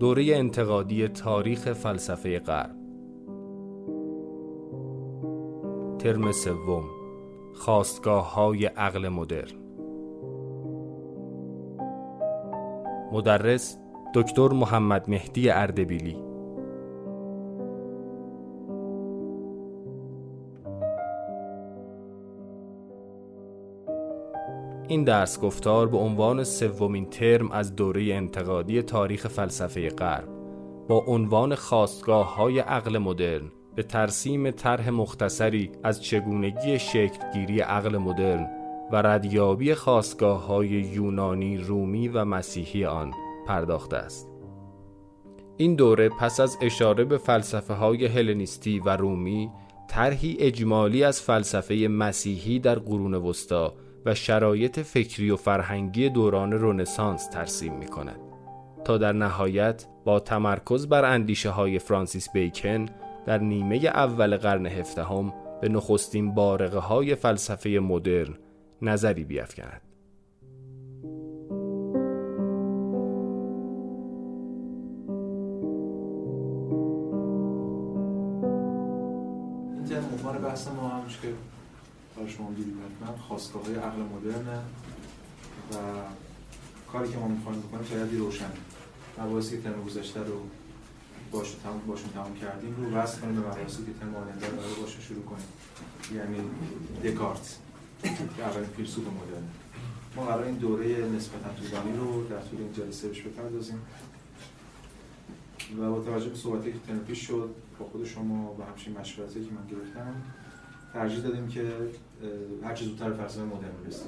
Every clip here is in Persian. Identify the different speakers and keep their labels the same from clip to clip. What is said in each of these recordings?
Speaker 1: دوره انتقادی تاریخ فلسفه غرب. ترم سوم خواستگاه های عقل مدرن. مدرس دکتر محمد مهدی اردبیلی. این درس گفتار به عنوان سومین ترم از دوره انتقادی تاریخ فلسفه غرب با عنوان خواستگاه های عقل مدرن به ترسیم طرح مختصری از چگونگی شکلگیری عقل مدرن و ردیابی خواستگاه های یونانی، رومی و مسیحی آن پرداخته است. این دوره پس از اشاره به فلسفه های هلنیستی و رومی طرحی اجمالی از فلسفه مسیحی در قرون وسطا و شرایط فکری و فرهنگی دوران رونسانس ترسیم می کند تا در نهایت با تمرکز بر اندیشه های فرانسیس بیکن در نیمه اول قرن هفدهم به نخستین بارقه های فلسفه مدرن نظری بیافکند.
Speaker 2: حتما خواستگاه های عقل مدرنه و کاری که ما می‌خوایم بکنیم خیلی روشنه. مباحثی که ترم گذشته رو باش تمام باشون تمام کردیم رو وصل کنیم به مباحثی که ترم آینده رو باشه شروع کنیم. یعنی دکارت که اولین فیلسوف مدرن ما قرار این دوره نسبتا طولانی رو در طول این جلسه بهش بپردازیم و با توجه به صحبتی که ترم پیش شد با خود شما و همچین مشورتی که من گرفتم ترجیح دادیم که هر چه زودتر فلسفه مدرن برسیم.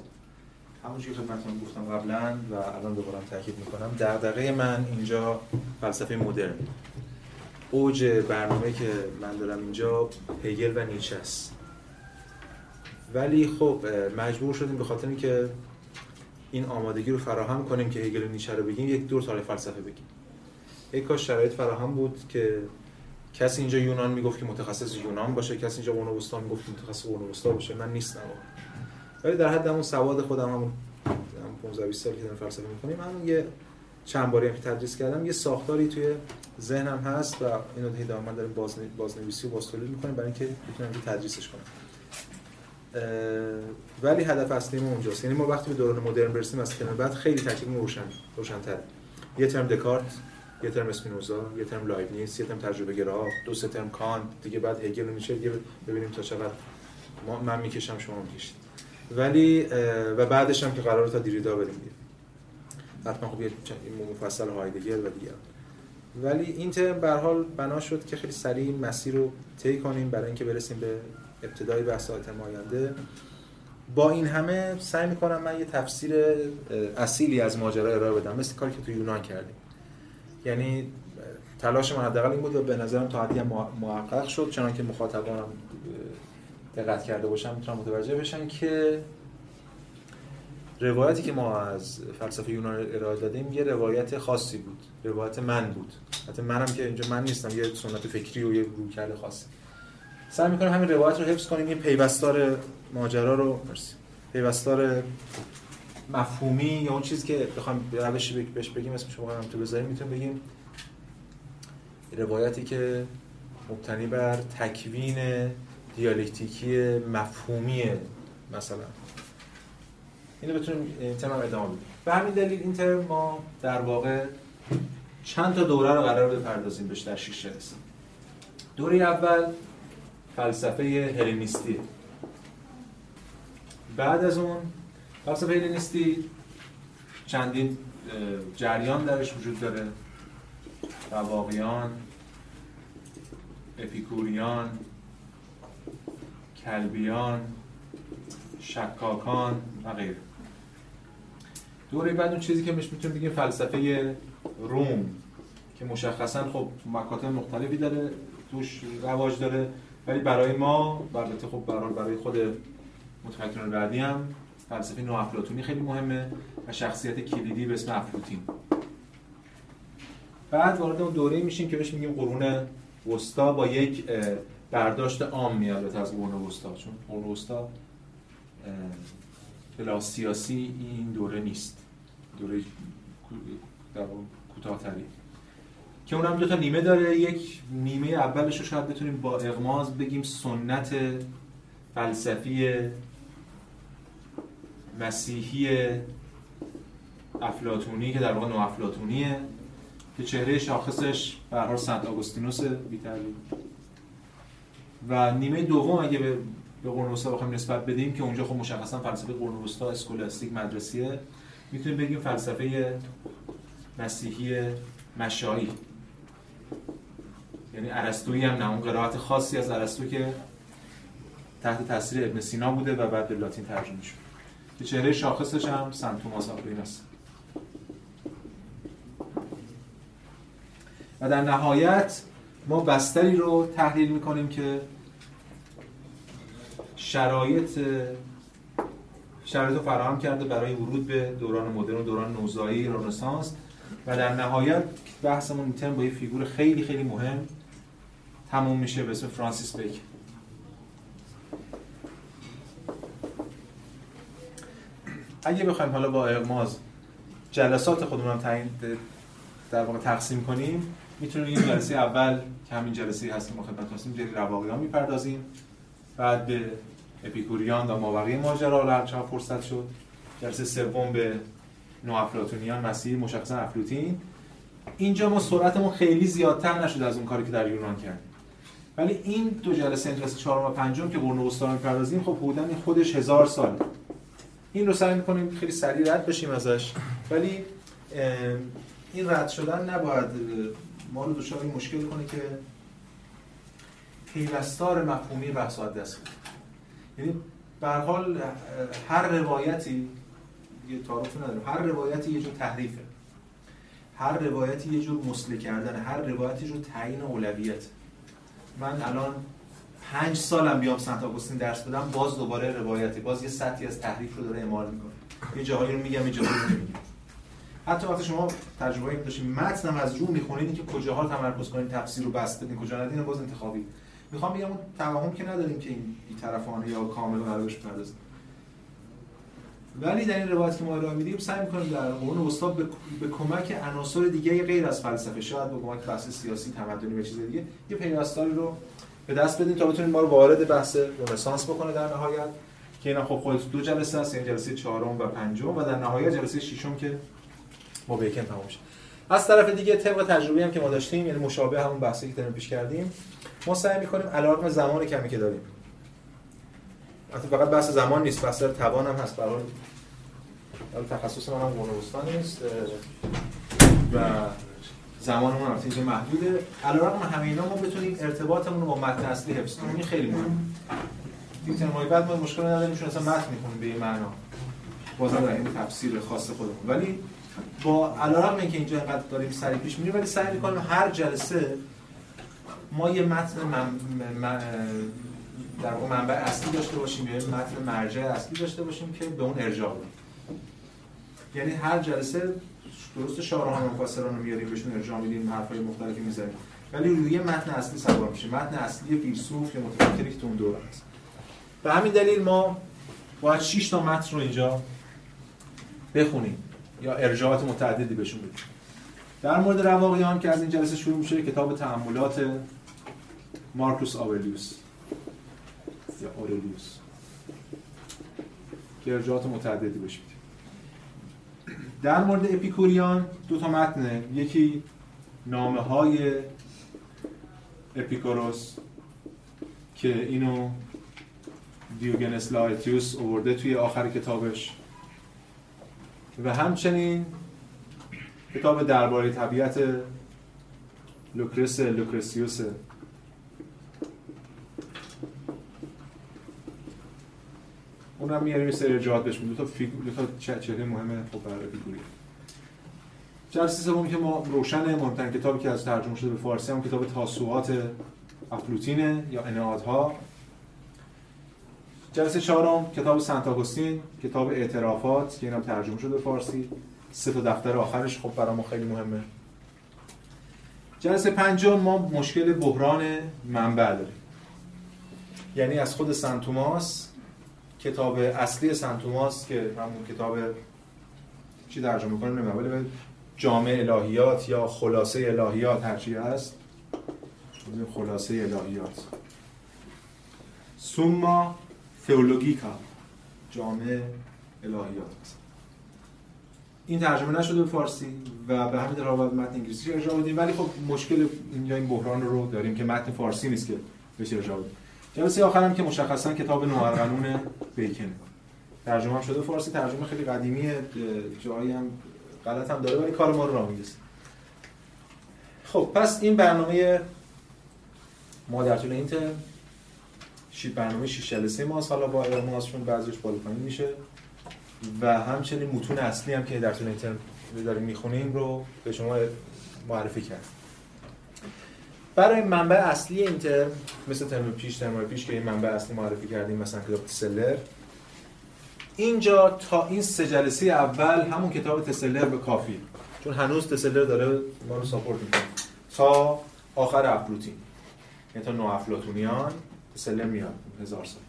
Speaker 2: همونجوری که خدمتتون گفتم قبلا و الان دوباره تاکید می‌کنم دغدغه من اینجا فلسفه مدرن. اوج برنامه که من دارم اینجا هگل و نیچه است. ولی خب مجبور شدیم به خاطر اینکه این آمادگی رو فراهم کنیم که هگل و نیچه رو بگیم یک دور تاریخ فلسفه بگیم. یک کاش شرایط فراهم بود که کسی اینجا یونان می‌گفت که متخصص یونان باشه کسی اینجا قرون می‌گفت که متخصص قرون باشه من نیستم. ولی در حد همون سواد خودم همون 15 20 سال که دارم فلسفه می‌کنیم همون یه چند باری هم که تدریس کردم یه ساختاری توی ذهنم هست و اینو هی من داریم باز بازنویسی و باز تولید می‌کنیم برای اینکه بتونم تدریسش کنم. ولی هدف اصلی ما اونجاست. یعنی ما وقتی به دوران مدرن برسیم از کنار بعد خیلی تکلیف روشن روشن‌تره. یه ترم دکارت یه ترم اسپینوزا یه ترم لایبنیز یه ترم تجربه گرا دو سه ترم کانت دیگه بعد هگل میشه دیگه ببینیم تا چقدر ما من می‌کشم شما می‌کشید. ولی و بعدش هم که قرار تا دیریدا بریم حتما خب یه مفصل هایدگر و دیگه ولی این ترم به حال بنا شد که خیلی سریع مسیر رو طی کنیم برای اینکه برسیم به ابتدای بحث ترم آینده. با این همه سعی می‌کنم من یه تفسیر اصیلی از ماجرا ارائه بدم. مثل کاری که تو یونان کردیم. یعنی تلاش من حداقل این بود و به نظرم تا حدی محقق شد چنانکه مخاطبانم دقت کرده باشم می‌تونم متوجه بشن که روایتی که ما از فلسفه یونان ارائه دادیم یه روایت خاصی بود روایت من بود. حتی منم که اینجا من نیستم یه سنت فکری و یه رویکرد خاصی. سعی می‌کنم همین روایت رو حفظ کنیم یه پیوستار ماجرا رو. مرسی. پیوستار مفهومی یا اون چیزی که بخوام روشی بهش بگیم اسم شما هم تو بذاریم می‌تونیم بگیم روایتی که مبتنی بر تکوین دیالکتیکی مفهومی مثلا. اینو بتونیم این ترم ادامه بدیم. به همین دلیل این ترم ما در واقع چند تا دوره رو قرار بپردازیم بهش در شیش جلسه دوره اول فلسفه هلنیستی. بعد از اون فلسفه هلنیستی چندین جریان درش وجود داره. رواقیان اپیکوریان کلبیان شکاکان و غیره. دوره بعد اون چیزی که مش می‌تونیم بگیم فلسفه روم که مشخصا خب مکاتب مختلفی داره توش رواج داره. ولی برای ما البته خب برای خود متفکران بعدی هم فلسفه نوافلاطونی خیلی مهمه و شخصیت کلیدی به اسم افلاطین بعد وارد اون دوره میشیم که بهش میگیم قرون وسطا. با یک برداشت عام میاد از قرون وسطا. چون قرون وسطا کلاس سیاسی این دوره نیست. دوره کوتاه‌تری. که اونم دو تا نیمه داره. یک نیمه اولش رو شاید بتونیم با اغماز بگیم سنت فلسفی مسیحی افلاتونی که در واقع نو افلاتونیه که چهره شاخصش به حال سنت آگوستینوس بیتری و نیمه دوم اگه به به قرون وسطا بخوایم نسبت بدیم که اونجا خب مشخصا فلسفه قرون وسطا اسکولاستیک مدرسیه می‌تونیم بگیم فلسفه مسیحی مشایی. یعنی ارسطویی هم نه اون قرائت خاصی از ارسطو که تحت تاثیر ابن سینا بوده و بعد به لاتین ترجمه شد. که چهره شاخصش هم سنت توماس آکویناس و در نهایت ما بستری رو تحلیل می‌کنیم که شرایط شرایط رو فراهم کرده برای ورود به دوران مدرن و دوران نوزایی رنسانس و در نهایت بحثمون این با یه فیگور خیلی خیلی مهم تموم میشه به اسم فرانسیس بیکن اگه بخوایم حالا با اغماز جلسات خودمون هم تعیین در واقع تقسیم کنیم می‌تونیم این جلسه اول که همین جلسه هستیم خدمت هستیم جری رواقیان می‌پردازیم. بعد به اپیکوریان و مابقی ماجرا هر چقدر فرصت شد. جلسه سوم به نو افلاتونیان مسیح مشخصا افلوتین. اینجا ما سرعتمون خیلی زیادتر نشد از اون کاری که در یونان کردیم. ولی این دو جلسه این جلسه چهارم و پنجم که قرون وسطا می‌پردازیم خب حدودا خودش هزار ساله. این رو سعی می‌کنیم خیلی سریع رد بشیم ازش. ولی این رد شدن نباید ما رو دچار مشکل کنه که پیوستار مفهومی بحث دست یعنی به حال هر روایتی یه تعارف نداره هر روایتی یه جور تحریفه. هر روایتی یه جور مسله کردن هر روایتی جور تعیین اولویت. من الان پنج سالم بیام سنت آگوستین درس بدم باز دوباره روایتی باز یه سطحی از تحریف رو داره اعمال می‌کنه. یه جاهایی رو میگم یه جاهایی رو نمیگم. حتی وقتی شما تجربه این داشتین متن از رو می‌خونید که کجاها تمرکز کنید تفسیر رو بس بدین کجا ندین باز انتخابی. می‌خوام بگم اون توهم که نداریم که این طرفانه یا کامل قرار بشه پردازیم ولی در این روایت که ما ارائه میدیم سعی می‌کنیم در قرون وسطا به, به کمک عناصر دیگه غیر از فلسفه شاید به کمک بحث سیاسی تمدنی و چیز دیگه یه پیوستاری رو به دست بدیم تا بتونیم ما رو وارد بحث رنسانس بکنه در نهایت. که اینا خب خود دو جلسه هست یعنی جلسه چهارم و پنجم و در نهایت جلسه ششم که با بیکن تمام میشه از طرف دیگه طبق تجربه هم که ما داشتیم یعنی مشابه همون بحثی که پیش کردیم ما سعی می‌کنیم علاوه زمان کمی که داریم. حتی فقط بحث زمان نیست بحث توان هم هست. برای تخصص من هم نیست. و زمانمون البته اینجا محدوده. علیرغم همه اینا ما بتونیم ارتباطمون رو با متن اصلی حفظ کنیم. این خیلی مهمه. ترمای بعد ما مشکل نداریم چون اصلا متن می‌خونیم به این معنا. بازم در این تفسیر خاص خودمون. ولی با علیرغم اینکه اینجا اینقدر داریم سریع پیش میریم ولی سعی می‌کنیم هر جلسه ما یه متن من... در واقع منبع اصلی داشته باشیم یه متن مرجع اصلی داشته باشیم که به اون ارجاع بدیم. یعنی هر جلسه درست شارحان و مفسران رو میاریم بهشون ارجاع میدیم حرفای مختلفی می‌زنیم. ولی روی متن اصلی سوار میشه متن اصلی فیلسوف یا متفکری که تو اون دوره است. به همین دلیل ما باید 6 تا متن رو اینجا بخونیم یا ارجاعات متعددی بهشون بدیم. در مورد رواقیان که از این جلسه شروع میشه کتاب تأملات مارکوس آورلیوس یا اورلیوس که ارجاعات متعددی بهش در مورد اپیکوریان دو تا متنه یکی نامه های اپیکوروس که اینو دیوگنس لائرتیوس اوورده توی آخر کتابش. و همچنین کتاب درباره طبیعت لوکرس لوکرسیوس اونم میاریم سری جهات بهش دو تا فیگور دو تا چهره مهمه خب برای فیگوری. جلسه سوم که ما روشن مهمترین کتابی که از ترجمه شده به فارسی هم کتاب تاسوعات افلوتینه یا انعادها. جلسه چهارم کتاب سنت آگوستین کتاب اعترافات که اینم ترجمه شده به فارسی. سه تا دفتر آخرش خب برای ما خیلی مهمه. جلسه پنجم ما مشکل بحران منبع داریم. یعنی از خود سنت توماس کتاب اصلی سنتوماس که همون کتاب چی ترجمه کنیم نمی‌دونم ولی جامع الهیات یا خلاصه الهیات هرچی هست خلاصه الهیات. سوما تئولوژیکا جامع الهیات. این ترجمه نشده به فارسی و به همین دلیل باید متن انگلیسی ارجاع بدیم ولی خب مشکل اینجا این بحران رو داریم که متن فارسی نیست که بهش ارجاع بدیم. جلسه آخرم که مشخصا کتاب نوارقانون بیکن. ترجمه شده فارسی ترجمه خیلی قدیمیه جایی هم غلط هم داره ولی کار ما رو می‌رسه. خب پس این برنامه ما در طول این برنامه 6 جلسه ماست. حالا با ارماس چون بعضیش بالا پایین میشه. و همچنین متون اصلی هم که در طول این ترم داریم می‌خونیم رو به شما معرفی کرد برای منبع اصلی این ترم مثل ترم پیش ترم پیش که این منبع اصلی معرفی کردیم مثلا کتاب تسلر. اینجا تا این سه جلسه اول همون کتاب تسلر به کافی. چون هنوز تسلر داره ما رو ساپورت می‌کنه. تا آخر افلوتین یعنی تا نو افلاتونیان تسلر میاد. هزار سال.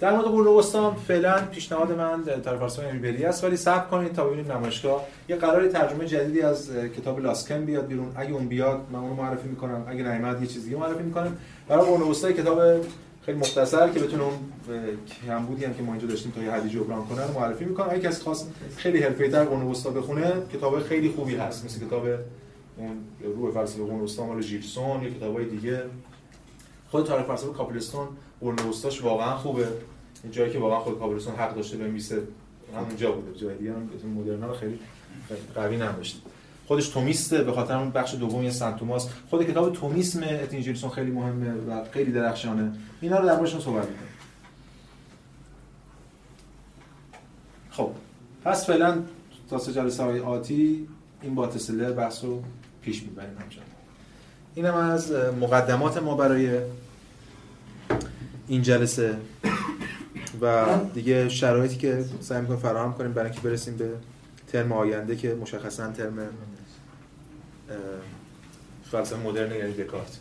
Speaker 2: در مورد قرون وسطا فعلا پیشنهاد من طرف فارسی امیبری است ولی صبر کنید تا ببینیم نمایشگاه. یه قراری ترجمه جدیدی از کتاب لاسکن بیاد بیرون. اگه اون بیاد من اون معرفی می‌کنم. اگه نیامد یه چیز دیگه معرفی می‌کنم برای قرون وسطا کتاب خیلی مختصر که بتونه اون کمبودی هم که ما اینجا داشتیم تا یه حدی جبران کنه معرفی می‌کنم. اگه کسی خواست خیلی حرفه‌ای‌تر قرون وسطا بخونه کتاب خیلی خوبی هست. مثل کتاب اون روح فلسفه قرون وسطا مال ژیلسون یا کتابای دیگه. خود تاریخ فلسفه کاپلستون قرون وسطاش واقعا خوبه. این جایی که واقعا خود کاپلستون حق داشته بنویسه همونجا بوده. جای دیگه هم مدرنا خیلی قوی نمیشه خودش تومیسته به خاطر اون بخش دومی سنت توماس. خود کتاب تومیسم اتینجیلسون خیلی مهمه و خیلی درخشانه. اینا رو در موردشون صحبت خب پس فعلا تا سه جلسه های آتی این با تسلر بحث رو پیش می‌بریم همچنان. اینم از مقدمات ما برای این جلسه و دیگه شرایطی که سعی می‌کنیم فراهم کنیم برای اینکه برسیم به ترم آینده که مشخصا ترم فلسفه مدرن یعنی دکارت.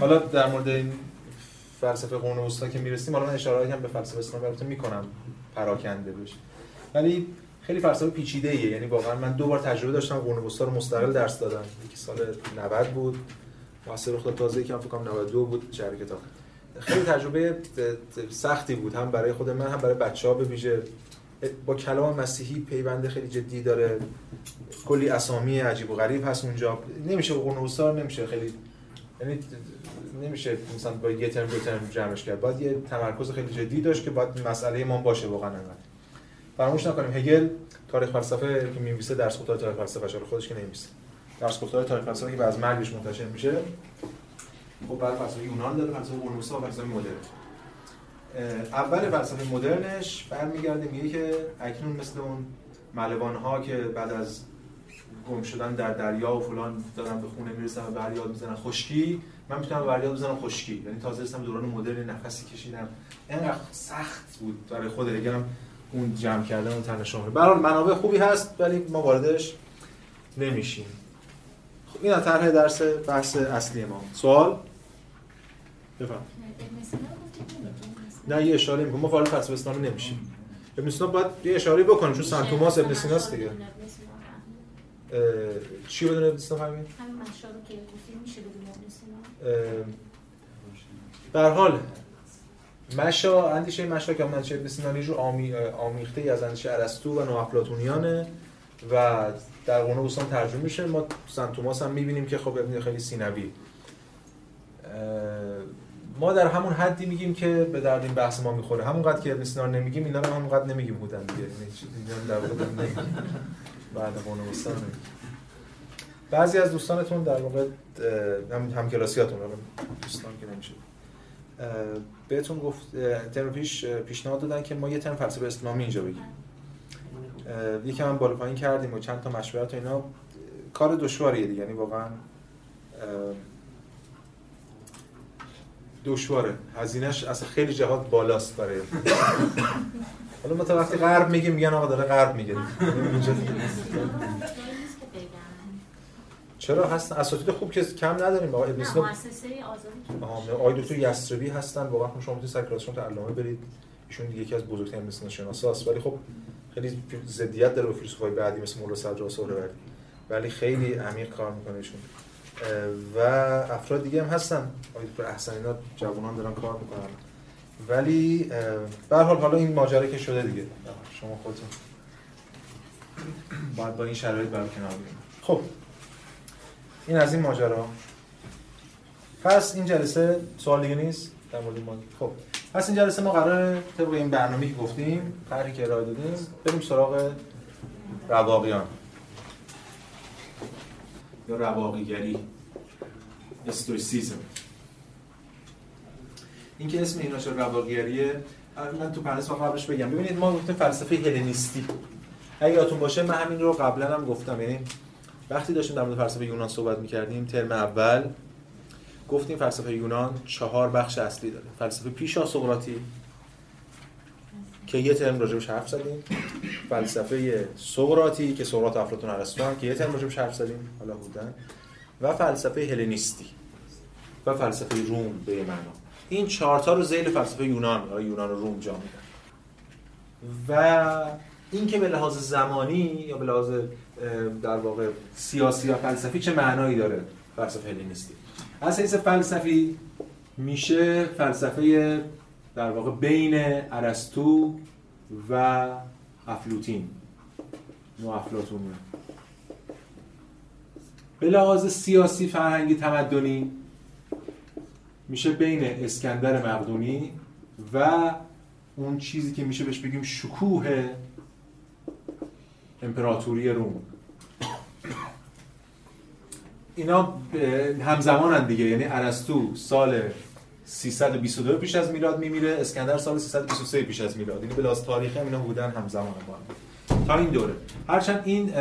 Speaker 2: حالا در مورد این فلسفه قرون وسطا که می‌رسیم حالا من اشاره هم به فلسفه اسلام البته می‌کنم پراکنده بشه. ولی خیلی فلسفه پیچیده ایه یعنی واقعا من دو بار تجربه داشتم قرون وسطا رو مستقل درس دادم یکی سال 90 بود. واسه رخ تازه که فکر کنم 92 بود شهر کتاب. خیلی تجربه سختی بود هم برای خود من هم برای بچه‌ها به ویژه. با کلام مسیحی پیوند خیلی جدی داره. کلی اسامی عجیب و غریب هست اونجا. نمیشه به قرون نمیشه خیلی یعنی نمیشه مثلا با یه ترم دو ترم جمعش کرد. باید یه تمرکز خیلی جدی داشت که باید مسئله ما باشه واقعا انقدر. فراموش نکنیم. هگل تاریخ فلسفه که می‌نویسه درس گفتار تاریخ فلسفه خودش که نمی‌نویسه. درس گفتار تاریخ فلسفه که از مرگش منتشر میشه. خب بعد فلسفه یونان داره فلسفه قرون و فلسفه مدرن. اول فلسفه مدرنش برمیگرده میگه که اکنون مثل اون ملوان ها که بعد از گم شدن در دریا و فلان دارن به خونه می‌رسن و بریاد می‌زنن خشکی من می‌تونم بریاد بزنم خشکی. یعنی تازه رسیدم دوران مدرن نفسی کشیدم. اینقدر سخت بود برای خود هم اون جمع کردن اون تن شامل برای منابع خوبی هست ولی ما واردش نمیشیم. خب این طرح درس بحث اصلی ما. سوال؟ بفهم نه یه اشاره می‌کنم. ما وارد فلسفه اسلام نمیشیم. ابن سینا باید یه اشاره بکنیم چون سنت توماس ابن سینا است دیگه. چی بدون ابن سینا همین همین مشا که گفتیم میشه بدون ابن سینا؟ به حال مشا اندیشه مشا که اندیشه ابن سینا رو آمی، آمیخته از اندیشه ارسطو و نوافلاتونیانه و در قرون وسطا ترجمه میشه. ما سنت توماس هم می‌بینیم که خب ابن خیلی سینوی. ما در همون حدی میگیم که به درد این بحث ما می‌خوره. همونقدر که ابن سینا نمیگیم اینا رو همونقدر نمیگیم بودن دیگه. یعنی در واقع بعد قرون وسطا بعضی از دوستانتون در واقع هم همکلاسیاتون دوستان که نمیشه. بهتون گفت ترم پیش پیشنهاد دادن که ما یه ترم فلسفه اسلامی اینجا بگیم. یکم هم بالا پایین کردیم و چند تا مشورت و اینا. کار دشواریه دیگه یعنی واقعا دشواره. هزینهش اصلا خیلی جهات بالاست برای حالا ما تا وقتی غرب میگیم میگن آقا داره غرب میگه. چرا هستن؟ اساتید خوب که کم نداریم. آقای ابن
Speaker 3: سینا مؤسسه آزادی.
Speaker 2: آقای دکتر یسربی هستن. واقعا شما می‌تونید سرکلاسشون تو علامه برید. ایشون یکی از بزرگترین مثل شناساست ولی خب خیلی ضدیت داره با فیلسوفای بعدی مثل مولا صدر سهروردی ولی خیلی عمیق کار می‌کنه ایشون. و افراد دیگه هم هستن. آقای احسن اینا جوانان دارن کار می‌کنن. ولی به حال حالا این ماجرا که شده دیگه. شما خودتون. باید با این شرایط برای کنار خب. این از این ماجرا. پس این جلسه سوال دیگه نیست؟ در مورد خب. پس این جلسه ما قرار طبق این برنامه که گفتیم طرحی که ارائه دادیم بریم سراغ رواقیان. یا رواقیگری. استویسیزم این که اسم اینا شد رواقیگریه من تو پنج قبلش بگم. ببینید ما گفتیم فلسفه هلنیستی. اگه یادتون باشه من همین رو قبلا هم گفتم. یعنی وقتی داشتیم در مورد فلسفه یونان صحبت می‌کردیم ترم اول گفتیم فلسفه یونان چهار بخش اصلی داره. فلسفه پیشا سقراطی که یه ترم راجبش حرف زدیم. فلسفه سقراطی که سقراط افلاطون ارسطو که یه ترم راجبش حرف زدیم. حالا بودن. و فلسفه هلنیستی. و فلسفه روم به معنا. این چهار تا رو ذیل فلسفه یونان یا یونان و روم جا میدن. و این که به لحاظ زمانی یا به لحاظ در واقع سیاسی یا فلسفی چه معنایی داره فلسفه هلنیستی؟ از حیث فلسفی میشه فلسفه در واقع بین ارسطو و افلوتین. نو افلاطون به لحاظ سیاسی فرهنگی تمدنی میشه بین اسکندر مقدونی و اون چیزی که میشه بهش بگیم شکوه امپراتوری روم. اینا همزمانن دیگه. یعنی ارسطو سال 322 پیش از میلاد میمیره اسکندر سال 323 پیش از میلاد. یعنی به لحاظ تاریخی هم اینا بودن همزمان با تا این دوره. هرچند این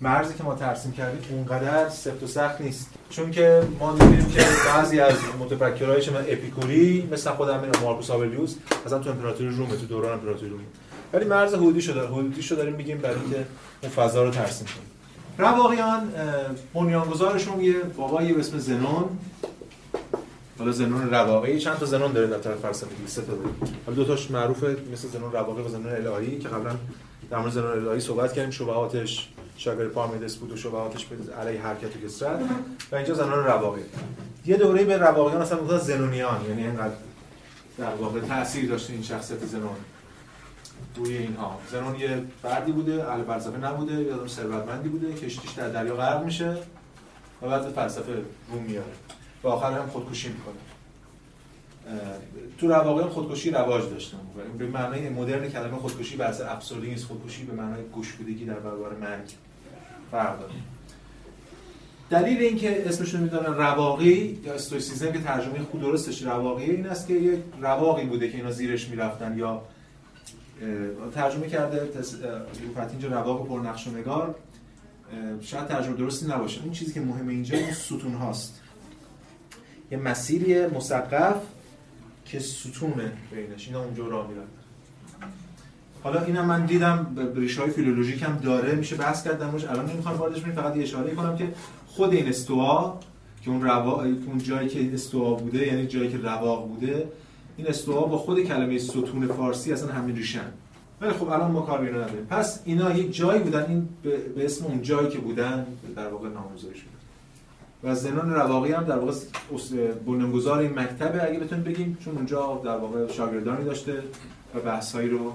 Speaker 2: مرزی که ما ترسیم کردیم اونقدر سفت و سخت نیست. چون که ما می‌بینیم که بعضی از متفکرهای شما اپیکوری مثل خودم مارکوس آورلیوس اصلا تو امپراتوری روم تو دوران امپراتوری روم ولی مرز حدودی شده. حدودی شده داریم میگیم برای اینکه اون فضا رو ترسیم کنیم. رواقیان بنیانگذارشون یه بابایی به اسم زنون. حالا زنون رواقی چند تا زنون داره در طرف فلسفه سه تا داره حالا دو تاش معروفه مثل زنون رواقی و زنون الهی که قبلا در مورد زنون الهی صحبت کردیم. شبهاتش شاگرد پارمیدس بود و شبهاتش به علیه حرکت و کسرت. و اینجا زنون رواقی. یه دوره به رواقیان اصلا می‌گفتن زنونیان یعنی اینقدر در واقع تاثیر داشته این شخصیت زنون. روی اینها. زنون یه فردی بوده اهل فلسفه نبوده یادم ثروتمندی بوده کشتیش در دریا غرق میشه و بعد فلسفه روم میاره. و آخر هم خودکشی می‌کنه. تو رواقع خودکشی رواج داشته به معنای مدرن کلمه خودکشی بحث افسردگی نیست. خودکشی به معنای گشودگی در برابر مرگ فرق داره. دلیل اینکه اسمشون می‌دونن رواقی یا استویسیزم که ترجمه خود درستش رواقی این است که یک رواقی بوده که اینا زیرش می‌رفتن یا ترجمه کرده فتح اینجا رواق پر نقش و نگار. شاید ترجمه درستی نباشه. این چیزی که مهمه اینجا این ستون هاست. یه مسیری مسقف که ستونه بینش. اینا اونجا راه میرن. حالا اینم من دیدم ریشه های فیلولوژیک هم داره. میشه بحث کرد در الان نمی‌خوام واردش بشم. فقط یه اشاره کنم که خود این استوا که اون روا... اون جایی که استوا بوده یعنی جایی که رواق بوده این استوا با خود کلمه ستون فارسی اصلا همین ریشن ولی خب الان ما کار بیرون نداریم. پس اینا یک جایی بودن این به اسم اون جایی که بودن در واقع نامگذاری شده. و زنان رواقی هم در واقع بنیانگذار این مکتبه. اگه بتونیم بگیم چون اونجا در واقع شاگردانی داشته و بحثایی رو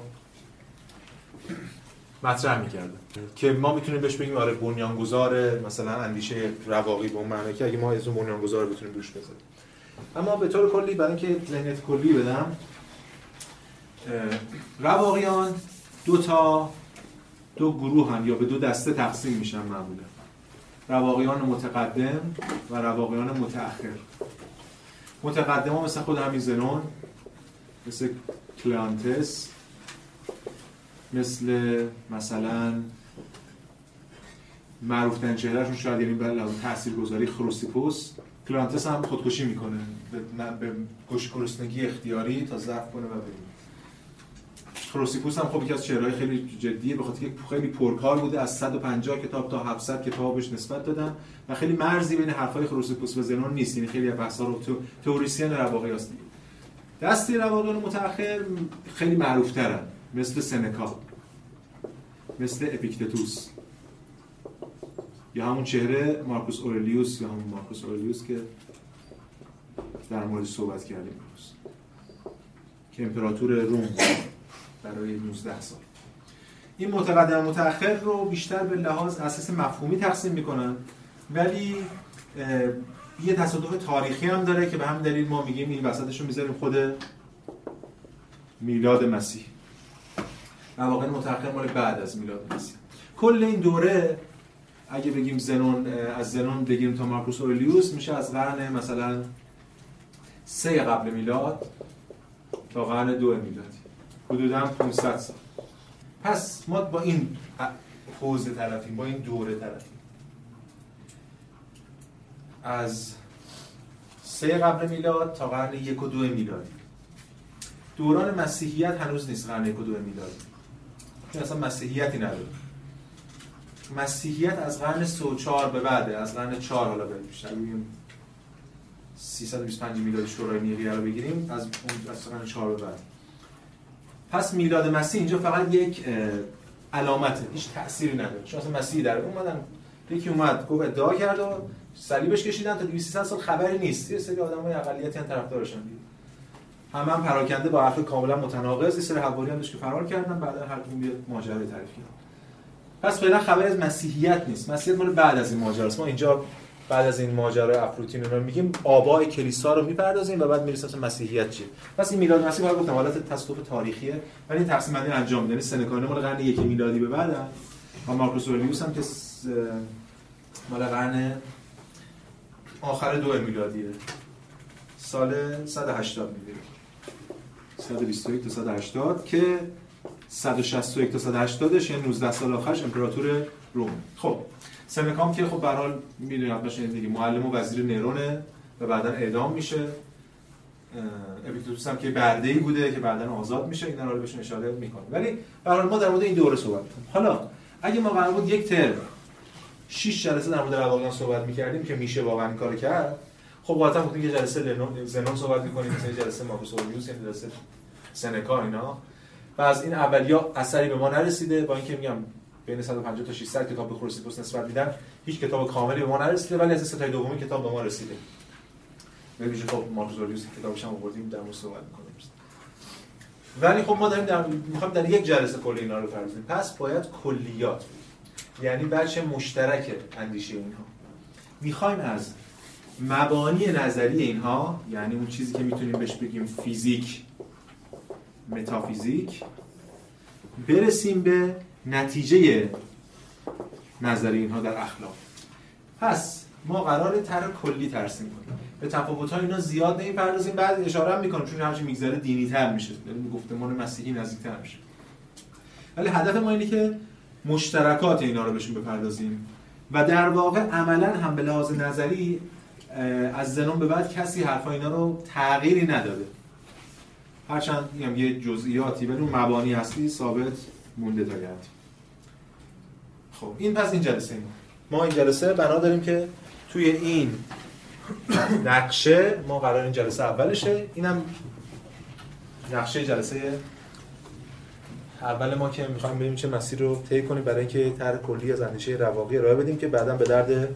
Speaker 2: مطرح می‌کرده. که ما می‌تونیم بهش بگیم آره بنیانگذار مثلا اندیشه رواقی به اون معنی که اگه ما از اون بنیانگذار بتونیم روش بذاریم اما به طور کلی برای اینکه ذهنیت کلی بدم رواقیان دو تا دو گروه هم یا به دو دسته تقسیم میشن معمولا. رواقیان متقدم و رواقیان متأخر. متقدم ها مثل خود همین زنون مثل کلانتس مثل مثلا معروف چهرهشون شاید یعنی به تاثیرگذاری خروسیپوس. کلانتس هم خودکشی می‌کنه. به, گرسنگی اختیاری تا ضعف کنه و بریم خروسیپوس هم خب یکی از چهرهای خیلی جدیه به خاطر که خیلی پرکار بوده. از 150 کتاب تا 700 کتابش نسبت دادن و خیلی مرزی بین حرفای خروسیپوس و زنون نیست. یعنی خیلی بحثا رو تو تئوریسین رواقی هست دستی رواقیان متأخر خیلی معروف ترن مثل سنکا. مثل اپیکتتوس. یا همون چهره مارکوس اورلیوس یا همون مارکوس اورلیوس که در مورد صحبت کردیم که امپراتور روم برای 19 سال. این متقدم متأخر رو بیشتر به لحاظ اساس مفهومی تقسیم می‌کنن ولی یه تصادف تاریخی هم داره که به هم دلیل ما میگیم این وسطش رو می‌ذاریم خود میلاد مسیح. واقعا متأخر مال بعد از میلاد مسیح. کل این دوره اگه بگیم زنون از زنون بگیم تا مارکوس اورلیوس میشه از قرن مثلا سه قبل میلاد تا قرن دو میلادی حدودا 500 سال. پس ما با این حوزه طرفیم با این دوره طرفیم. از سه قبل میلاد تا قرن یک و دو میلادی دوران مسیحیت هنوز نیست قرن یک و دو میلادی چون اصلا مسیحیتی نداره مسیحیت از قرن 34 به بعده از قرن 4 حالا بیشتر. 325 میلادی شورای نیقیه رو بگیریم از اون از قرن 4 به بعد. پس میلاد مسیح اینجا فقط یک علامته هیچ تأثیری نداره. چون اصلا مسیح در اومدن. یکی اومد گفت ادعا کرد و صلیبش کشیدن. تا 200 سال خبری نیست. یه سری آدمای اقلیتی هم طرفدارشن. هم هم پراکنده با حرف کاملا متناقض. یه سری حواریان داشت که فرار کردن. بعد هر کدوم بیاد ماجرا تعریف کرد. پس فعلا خبری از مسیحیت نیست. مسیحیت مال بعد از این ماجراست. ما اینجا بعد از این ماجرای افروتین رو میگیم آبای کلیسا رو می‌پردازیم و بعد می‌رسیم به مسیحیت چیه؟ پس این میلاد مسیح رو گفتم حالت تصادف تاریخیه ولی تقسیم بندی انجام میده سنکانه مال قرن یک میلادی به بعد و مارکوس اورلیوس هم که مال قرن آخر دو میلادیه. سال 180 می‌گیره 121 تا 180 که 161 تا 180 یعنی 19 سال آخرش امپراتور روم. خب سنکام که خب به حال باشه دیگه معلم و وزیر نرونه و بعدا اعدام میشه. اپیکتوس هم که برده ای بوده که بعدا آزاد میشه اینا رو بهشون اشاره می‌کنه ولی به حال ما در مورد این دوره صحبت می‌کنیم. حالا اگه ما قرار بود یک ترم 6 جلسه در مورد رواقیان صحبت می‌کردیم که میشه واقعا کار کرد خب قاطعا گفتیم که جلسه زنون صحبت می‌کنیم مثلا جلسه مارکوس اورلیوس جلسه سنکا اینا. و از این اولیا اثری به ما نرسیده. با اینکه میگم بین 150 تا 600 کتاب به خروسیپوس نسبت میدن هیچ کتاب کاملی به ما نرسیده ولی از ستای دومی کتاب به ما رسیده. ویژه خب مارکوس اورلیوس کتابش هم آوردیم در مورد صحبت می‌کنیم. ولی خب ما داریم در می‌خوایم در یک جلسه کل اینا رو بپردازیم پس باید کلیات یعنی بچه مشترک اندیشه اینها. می‌خوایم از مبانی نظری اینها یعنی اون چیزی که می‌تونیم بهش بگیم فیزیک متافیزیک برسیم به نتیجه نظر اینها در اخلاق. پس ما قرار تر کلی ترسیم کنیم. به تفاوت اینا زیاد نمی‌پردازیم بعد اشاره هم می‌کنم چون هرچی میگذره دینی تر میشه. یعنی گفتمان مسیحی نزدیکتر میشه. ولی هدف ما اینه که مشترکات اینا رو بهشون بپردازیم. و در واقع عملا هم به لحاظ نظری از زنون به بعد کسی حرفا اینا رو تغییری نداده. هرچند میگم یه جزئیاتی ولی اون مبانی اصلی ثابت مونده تا گرد. خب این پس این جلسه این ما این جلسه بنا داریم که توی این نقشه ما قرار این جلسه اولشه. اینم نقشه جلسه اول ما که می‌خوایم ببینیم چه مسیر رو طی کنیم برای اینکه طرح کلی از اندیشه رواقی ارائه بدیم که بعدا به درد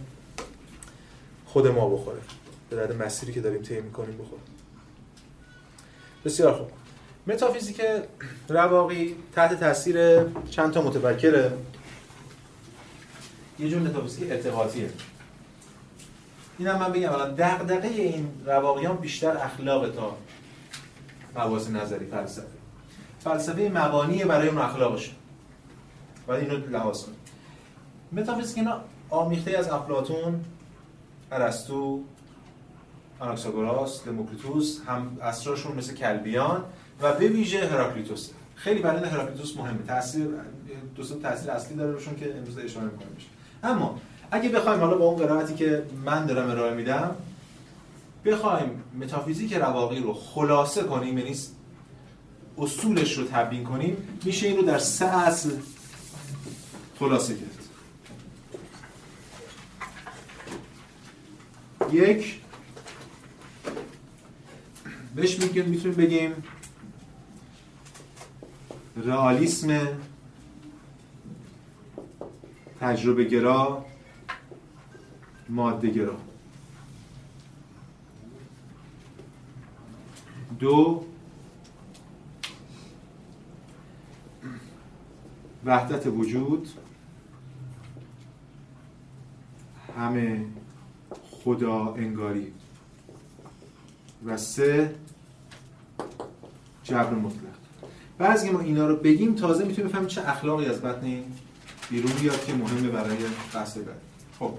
Speaker 2: خود ما بخوره. به درد مسیری که داریم طی می‌کنیم بخوره. بسیار خوب. متافیزیک رواقی تحت تاثیر چند تا متفکره یه جور متافیزیک ارتباطیه. این هم من بگم الان دغدغه این رواقیان بیشتر اخلاق تا مباحث نظری فلسفه. فلسفه مبانی برای اون اخلاقش و اینو لحاظ کنید متافیزیک اینا آمیخته از افلاطون ارسطو آناکساگوراس دموکریتوس هم اسرارشون مثل کلبیان و به ویژه هراکلیتوس. خیلی برای هراکلیتوس مهمه. تاثیر دو تاثیر اصلی داره روشون که امروز اشاره می‌کنیم اما اگه بخوایم حالا با اون قرائتی که من دارم ارائه میدم بخوایم متافیزیک رواقی رو خلاصه کنیم یعنی اصولش رو تبیین کنیم میشه این رو در سه اصل خلاصه کرد. یک بهش میگیم می‌تونیم بگیم رئالیسم تجربه گرا ماده گرا دو وحدت وجود. همه خدا انگاری. و سه جبر مطلق. بعضی ما اینا رو بگیم تازه می‌تونیم بفهمیم چه اخلاقی از بطن بیرون بیاد که مهمه برای بحث بعد. خب.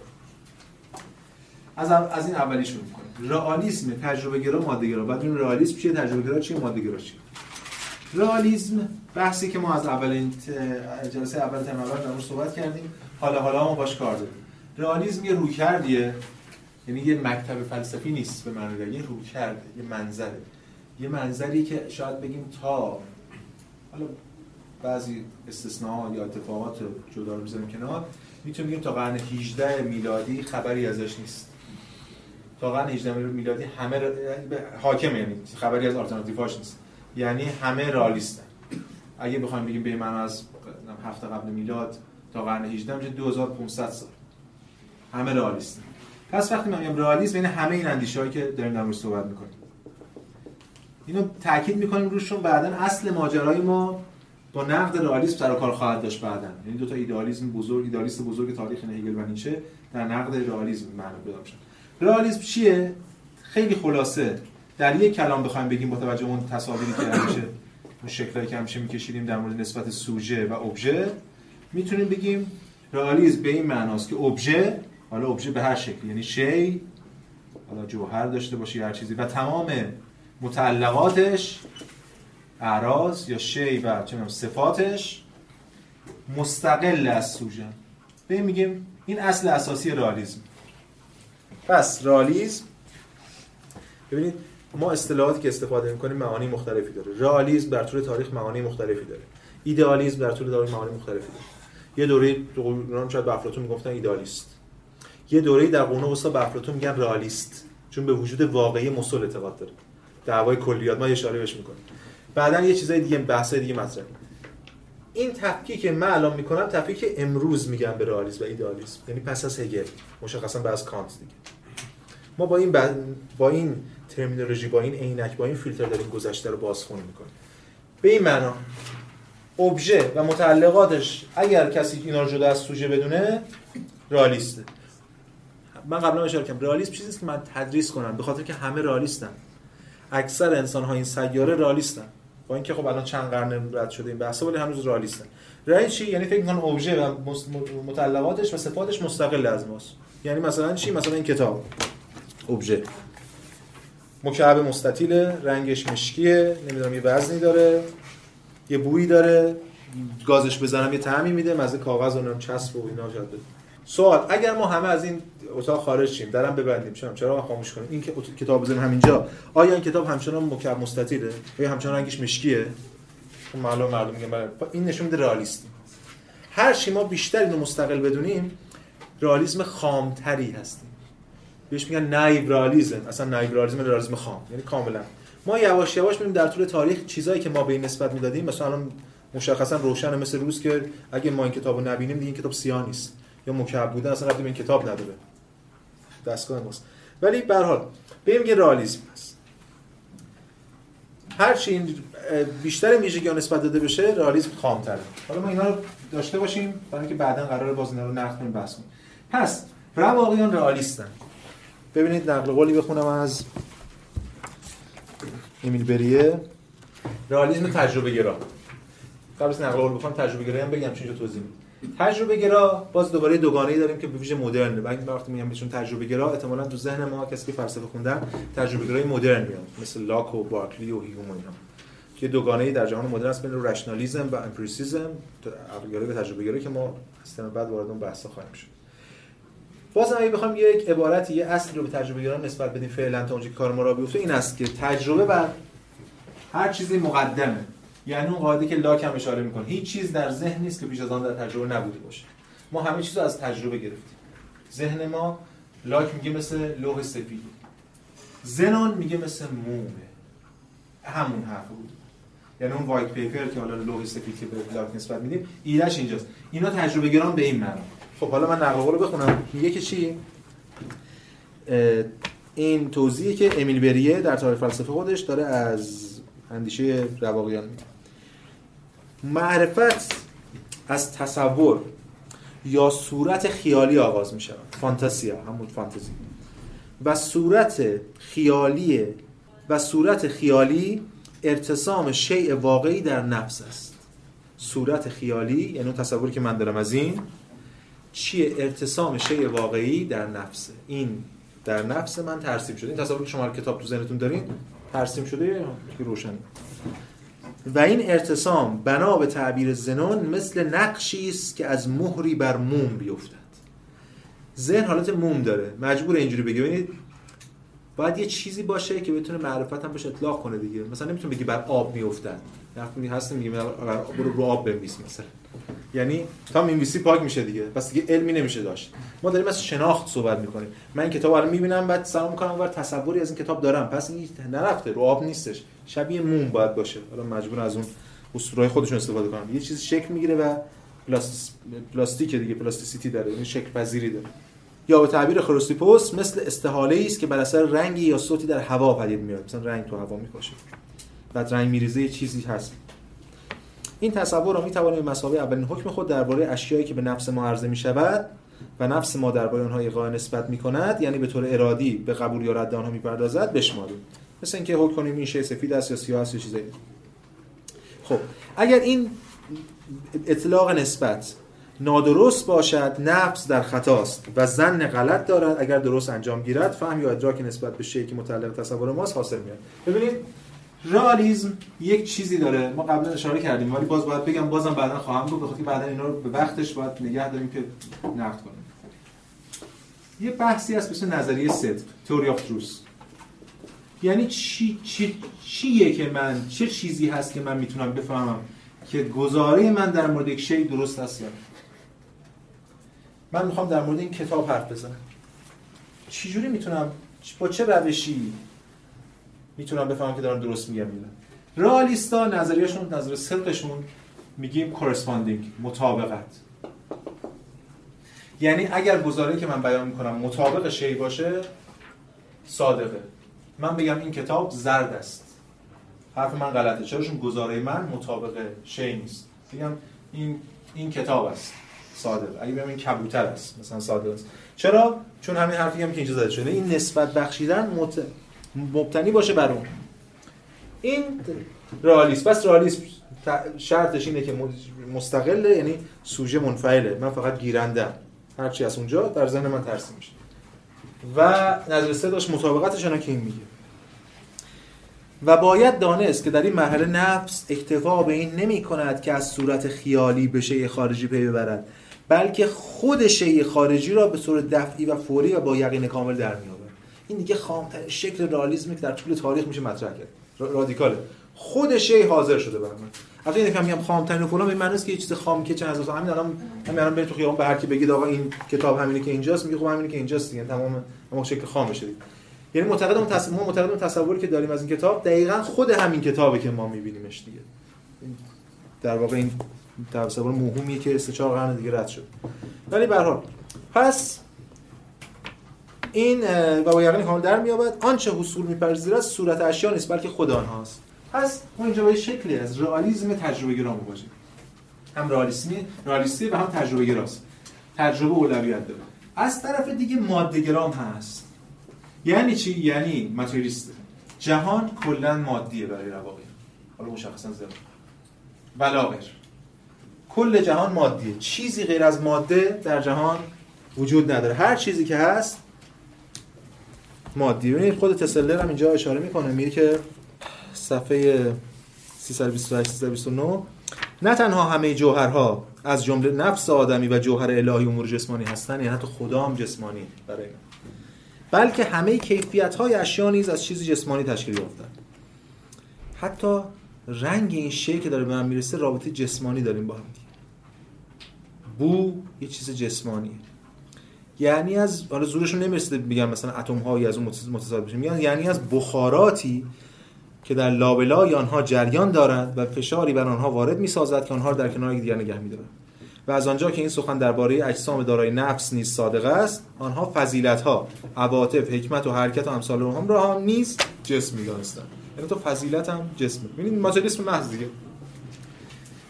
Speaker 2: از از این اولی شروع کنیم رئالیسم تجربه گرا ماده گرا بعد این رئالیسم چیه؟ تجربه گرا چیه؟ ماده گرا چیه؟ رئالیسم بحثی که ما از اولین جلسه اول ترم اول در صحبت کردیم. حالا حالا ما باش کار داریم. رئالیسم یه رویکردیه. یعنی یه مکتب فلسفی نیست به معنی یه رویکرد یه منظره. یه منظری که شاید بگیم تا حالا بعضی استثناء یا اتفاقات جدا رو بزنیم کنار می‌تونیم بگیم تا قرن 18 میلادی خبری ازش نیست. تا قرن 18 میلادی همه حاکم یعنی خبری از آلترناتیوهاش نیست. یعنی همه رالیستن. اگه بخوایم بگیم به من از هفته قبل میلاد تا قرن 18 میشه 2500 سال. همه رئالیستن پس وقتی من میگم رئالیسم یعنی همه این اندیشه‌هایی که داریم در صحبت می‌کنیم. اینو تاکید می‌کنیم روشون. بعدا اصل ماجرای ما با نقد رئالیسم سر کار خواهد داشت بعدا. یعنی دو تا ایدئالیسم بزرگ ایدئالیست بزرگ تاریخ هگل و نیچه در نقد رئالیسم معنا پیدا میشن. رئالیسم چیه؟ خیلی خلاصه. در یک کلام بخوایم بگیم با توجه اون تصاویری که همیشه اون شکلایی که همیشه میکشیدیم در مورد نسبت سوژه و ابژه می‌تونیم بگیم رئالیسم به این معناست که ابژه حالا ابژه به هر شکلی یعنی شی حالا جوهر داشته باشه هر چیزی و تمام متعلقاتش اعراض یا شی و چه صفاتش مستقل از سوژه. به میگیم این اصل اساسی رئالیسم پس رئالیسم ببینید ما اصطلاحاتی که استفاده می‌کنیم معانی مختلفی داره. رئالیسم در طول تاریخ معانی مختلفی داره. ایدئالیسم در طول تاریخ معانی مختلفی داره. یه دوره دوران شاید به افلاطون می‌گفتن ایدئالیست. یه دوره در قرون وسطا به افلاطون میگن رئالیست چون به وجود واقعی مسل اعتقاد داره. دعوای کلیات. ما اشاره بهش می‌کنیم بعدا یه چیزای دیگه بحثای دیگه مطرح. این تفکیک که من الان می‌کنم تفکیک امروز میگم به رئالیسم و ایدئالیسم. یعنی پس از هگل مشخصا بعد از کانت دیگه. ما با این با این ترمینولوژی با این عینک با این فیلتر داریم گذشته رو بازخونی می‌کنیم. به این معنا ابژه و متعلقاتش اگر کسی اینا رو جدا از سوژه بدونه رئالیسته. من قبلا اشاره کردم. رئالیسم چیزی که من تدریس کنم به خاطر که همه رئالیستن. اکثر انسان ها این سیاره رئالیستن. با اینکه خب الان چند قرن رد شده این بحثا ولی هنوز رئالیستن. رئال چی؟ یعنی فکر می‌کنن ابژه و متعلقاتش و صفاتش مستقل از ماست. یعنی مثلا چی؟ مثلا این کتاب. ابژه مکعب مستطیل رنگش مشکیه نمی‌دونم یه وزنی داره یه بویی داره گازش بزنم یه طعمی میده مزه کاغذ و چسب و اینا جاده. سوال اگر ما همه از این اتاق خارج شیم درم ببندیم. چرا؟ چرا خاموش کنیم؟ این کتاب بزنیم همینجا. آیا این کتاب همچنان مکعب مستطیله؟ یا همچنان رنگش مشکیه؟ معلوم معلوم میگم این نشون میده رئالیسم. هر چی ما بیشتر اینو مستقل بدونیم رئالیسم خامتری هستیم. بهش میگن نایو رئالیسم اصلا نایو رئالیسم رئالیسم خام یعنی کاملا. ما یواش یواش می‌بینیم در طول تاریخ چیزایی که ما به این نسبت می‌دادیم مثلا مشخصا روشن مثل روز که اگه ما این کتابو نبینیم دیگه این کتاب سیاه نیست. یا مکعب بودن اصلا ربطی این کتاب نداره. دستگاه ماست. ولی به حال بگیم که رئالیسم هست. هر چی این بیشتر ویژگی نسبت داده بشه رئالیسم خامتره. حالا ما اینا رو داشته باشیم برای اینکه بعدا قرار باز اینا رو نقد کنیم بحث کنیم. پس رواقیان رئالیستن. ببینید نقل قولی بخونم از امیل بریه. رئالیسم تجربه گرا قبل از نقل قول بخونم تجربه گرایی هم بگم چون توضیح میدم. تجربه گرا باز دوباره دوگانه ای داریم که به ویژه مدرن. من وقتی میگم بهشون تجربه گرا احتمالاً تو ذهن ما کسی که فلسفه خوندن تجربه گرای مدرن میاد مثل لاک و بارکلی و هیوم و اینا. که دوگانه ای در جهان مدرن است بین رشنالیسم و امپریسیسم عقل و تجربه گرایی که ما سیستم بعد وارد اون بحثا خواهیم شد. باز اگه بخوام یک عبارتی یه اصلی رو به تجربه گران نسبت بدیم فعلا تا اونجا کار ما را بیفته این است که تجربه بر هر چیزی مقدمه. یعنی اون قاعده که لاک هم اشاره می‌کنه. هیچ چیز در ذهن نیست که پیش از آن در تجربه نبوده باشه. ما همه چیز از تجربه گرفتیم. ذهن ما لاک میگه مثل لوح سفید. زنون میگه مثل مومه. همون حرف بود. یعنی اون وایت پیپر که حالا لوح سفید که به لاک نسبت میدیم ایدهش اینجاست. اینا تجربه گران به این معنا. خب حالا من نقل رو بخونم. میگه که چی این توضیحی که امیل بریه در تاریخ فلسفه خودش داره از اندیشه رواقیان میگه معرفت از تصور یا صورت خیالی آغاز می شود فانتاسیا همون فانتزی. و صورت خیالی و صورت خیالی ارتسام شیء واقعی در نفس است. صورت خیالی یعنی اون تصوری که من دارم از این چیه؟ ارتسام شیء واقعی در نفسه این در نفس من ترسیم شده. این تصوری که شما کتاب تو ذهنتون دارین ترسیم شده که روشن؟ و این ارتسام بنا به تعبیر زنون مثل نقشی است که از مهری بر موم بیفتد. ذهن حالت موم داره. مجبور اینجوری بگه ببینید باید یه چیزی باشه که بتونه معرفت هم بهش اطلاق کنه دیگه. مثلا نمی‌تونه بگی بر آب میافتد. وقتی هست میگه برو رو آب بنویس مثلا. یعنی تا می‌نویسی پاک میشه دیگه. پس دیگه علمی نمیشه داشت. ما داریم از شناخت صحبت می‌کنیم. من کتاب رو می‌بینم بعد سلام می‌کنم و تصوری از این کتاب دارم. پس این نرفته. رو آب نیستش. شبیه موم باید باشه. حالا مجبور از اون اسطورهای خودشون استفاده کنم یه چیز شکل می‌گیره و پلاستیک دیگه plasticity داره. یعنی شکل پذیری داره. یا به تعبیر خروستیپوس مثل استحاله است که بر اثر رنگی یا صوتی در هوا پدید میاد مثلا رنگ تو هوا میپاشه بعد رنگ میریزه یه چیزی هست. این تصور را می‌توانیم به مسابقه اولین حکم خود درباره اشیایی که به نفس ما عرضه می شود و نفس ما درباره آنها ایقاع نسبت می کند یعنی به طور ارادی به قبول یا رد آنها می‌پردازد بشماریم. مثل اینکه حکم کنیم این شی سفید است یا سیاه است یا چیزایی. خب اگر این اطلاق نسبت نادرست باشد نفس در خطاست و زن غلط دارد اگر درست انجام گیرد فهم یا ادراک نسبت به شیء که متعلق تصور ماست حاصل میاد ببینید رئالیسم یک چیزی داره. ما قبلا اشاره کردیم ولی باز باید بگم بازم بعدا خواهم گفت بخاطر بعدا اینا رو به وقتش باید نگه داریم که نقد کنیم. یه بحثی هست مثل نظریه صدق تئوری اف تروث یعنی چی چی چیه که من چه چیزی هست که من می‌تونم بفهمم که گزاره من در مورد یک شی درست است یا من می‌خوام در مورد این کتاب حرف بزنم. چجوری می‌تونم با چه روشی می‌تونم بفهمم که دارم درست میگم میگم رئالیستا نظریهشون نظر صدقشون میگیم کورسپاندینگ مطابقت. یعنی اگر گزاره که من بیان می‌کنم مطابق شی باشه صادقه. من بگم این کتاب زرد است. حرف من غلطه. چرا چون گزاره من مطابق شی نیست. بگم این این کتاب است. صادق. اگه بگم این کبوتر است مثلا صادق است. چرا؟ چون همین حرفی هم که اینجا زده شده. این نسبت بخشیدن مت... مبتنی باشه بر اون. این رئالیسم. بس رئالیسم شرطش اینه که مستقله یعنی سوژه منفعله. من فقط گیرنده هرچی از اونجا در ذهن من ترسیم میشه. و نظر داشت مطابقتش که این میگه. و باید دانست که در این مرحله نفس اکتفا به این نمی کند که از صورت خیالی به شیء خارجی پی ببرد بلکه خود شیء خارجی را به صورت دفعی و فوری و با یقین کامل در میآورد. این دیگه خامترین شکل رئالیسمی که در طول تاریخ میشه مطرح کرد. رادیکاله. خود شی حاضر شده بر من. البته این که میگم خامترین و فلان به معنی که یه چیز خام که چند هزار همین الان همین الان برید تو خیابون به هر کی بگید آقا این کتاب همینه که اینجاست میگه خب همینه که اینجاست دیگه تمام اما شکل خامش شده یعنی معتقدم تصور ما معتقدم تصوری که داریم از این کتاب دقیقا خود همین کتابه که ما میبینیمش دیگه. در واقع این تصور موهومیه که سه چهار قرن دیگه رد شد. ولی به حال پس این و با یقین کامل در میابد آنچه حصول میپذیرد صورت اشیا نیست بلکه خود آنهاست. پس ما اینجا شکلی از رئالیسم تجربه گرا مواجهیم. هم رئالیسمی رئالیستی و هم تجربه گراست. تجربه اولویت داره. از طرف دیگه ماده گرام هست. یعنی چی؟ یعنی ماتریالیست. جهان کلا مادیه برای رواقی. حالا مشخصا زمان. ولا غیر کل جهان مادیه. چیزی غیر از ماده در جهان وجود نداره. هر چیزی که هست مادی ببینید خود تسلر هم اینجا اشاره می‌کنه. میگه که صفحه 328 329 نه. تنها همه جوهرها از جمله نفس آدمی و جوهر الهی امور جسمانی هستند یعنی حتی خدا هم جسمانی برای بلکه همه کیفیت های اشیا نیز از چیزی جسمانی تشکیل یافتند حتی رنگ این شی که داره به من می‌رسه رابطه جسمانی داریم با هم بو یه چیز جسمانیه. یعنی از حالا زورشون نمی‌رسه بگم مثلا اتم هایی از اون متصاد بشه. یعنی از بخاراتی که در لابلای آنها جریان دارند و فشاری بر آنها وارد می‌سازد که آنها در کنار دیگر نگه میدارند. و از آنجا که این سخن درباره اجسام دارای نفس نیز صادق است آنها فضیلت ها عواطف حکمت و حرکت و امثال هم را هم نیز جسم می‌دانستند. یعنی تو فضیلت هم جسم. ببینید ماتریالیسم محض دیگه.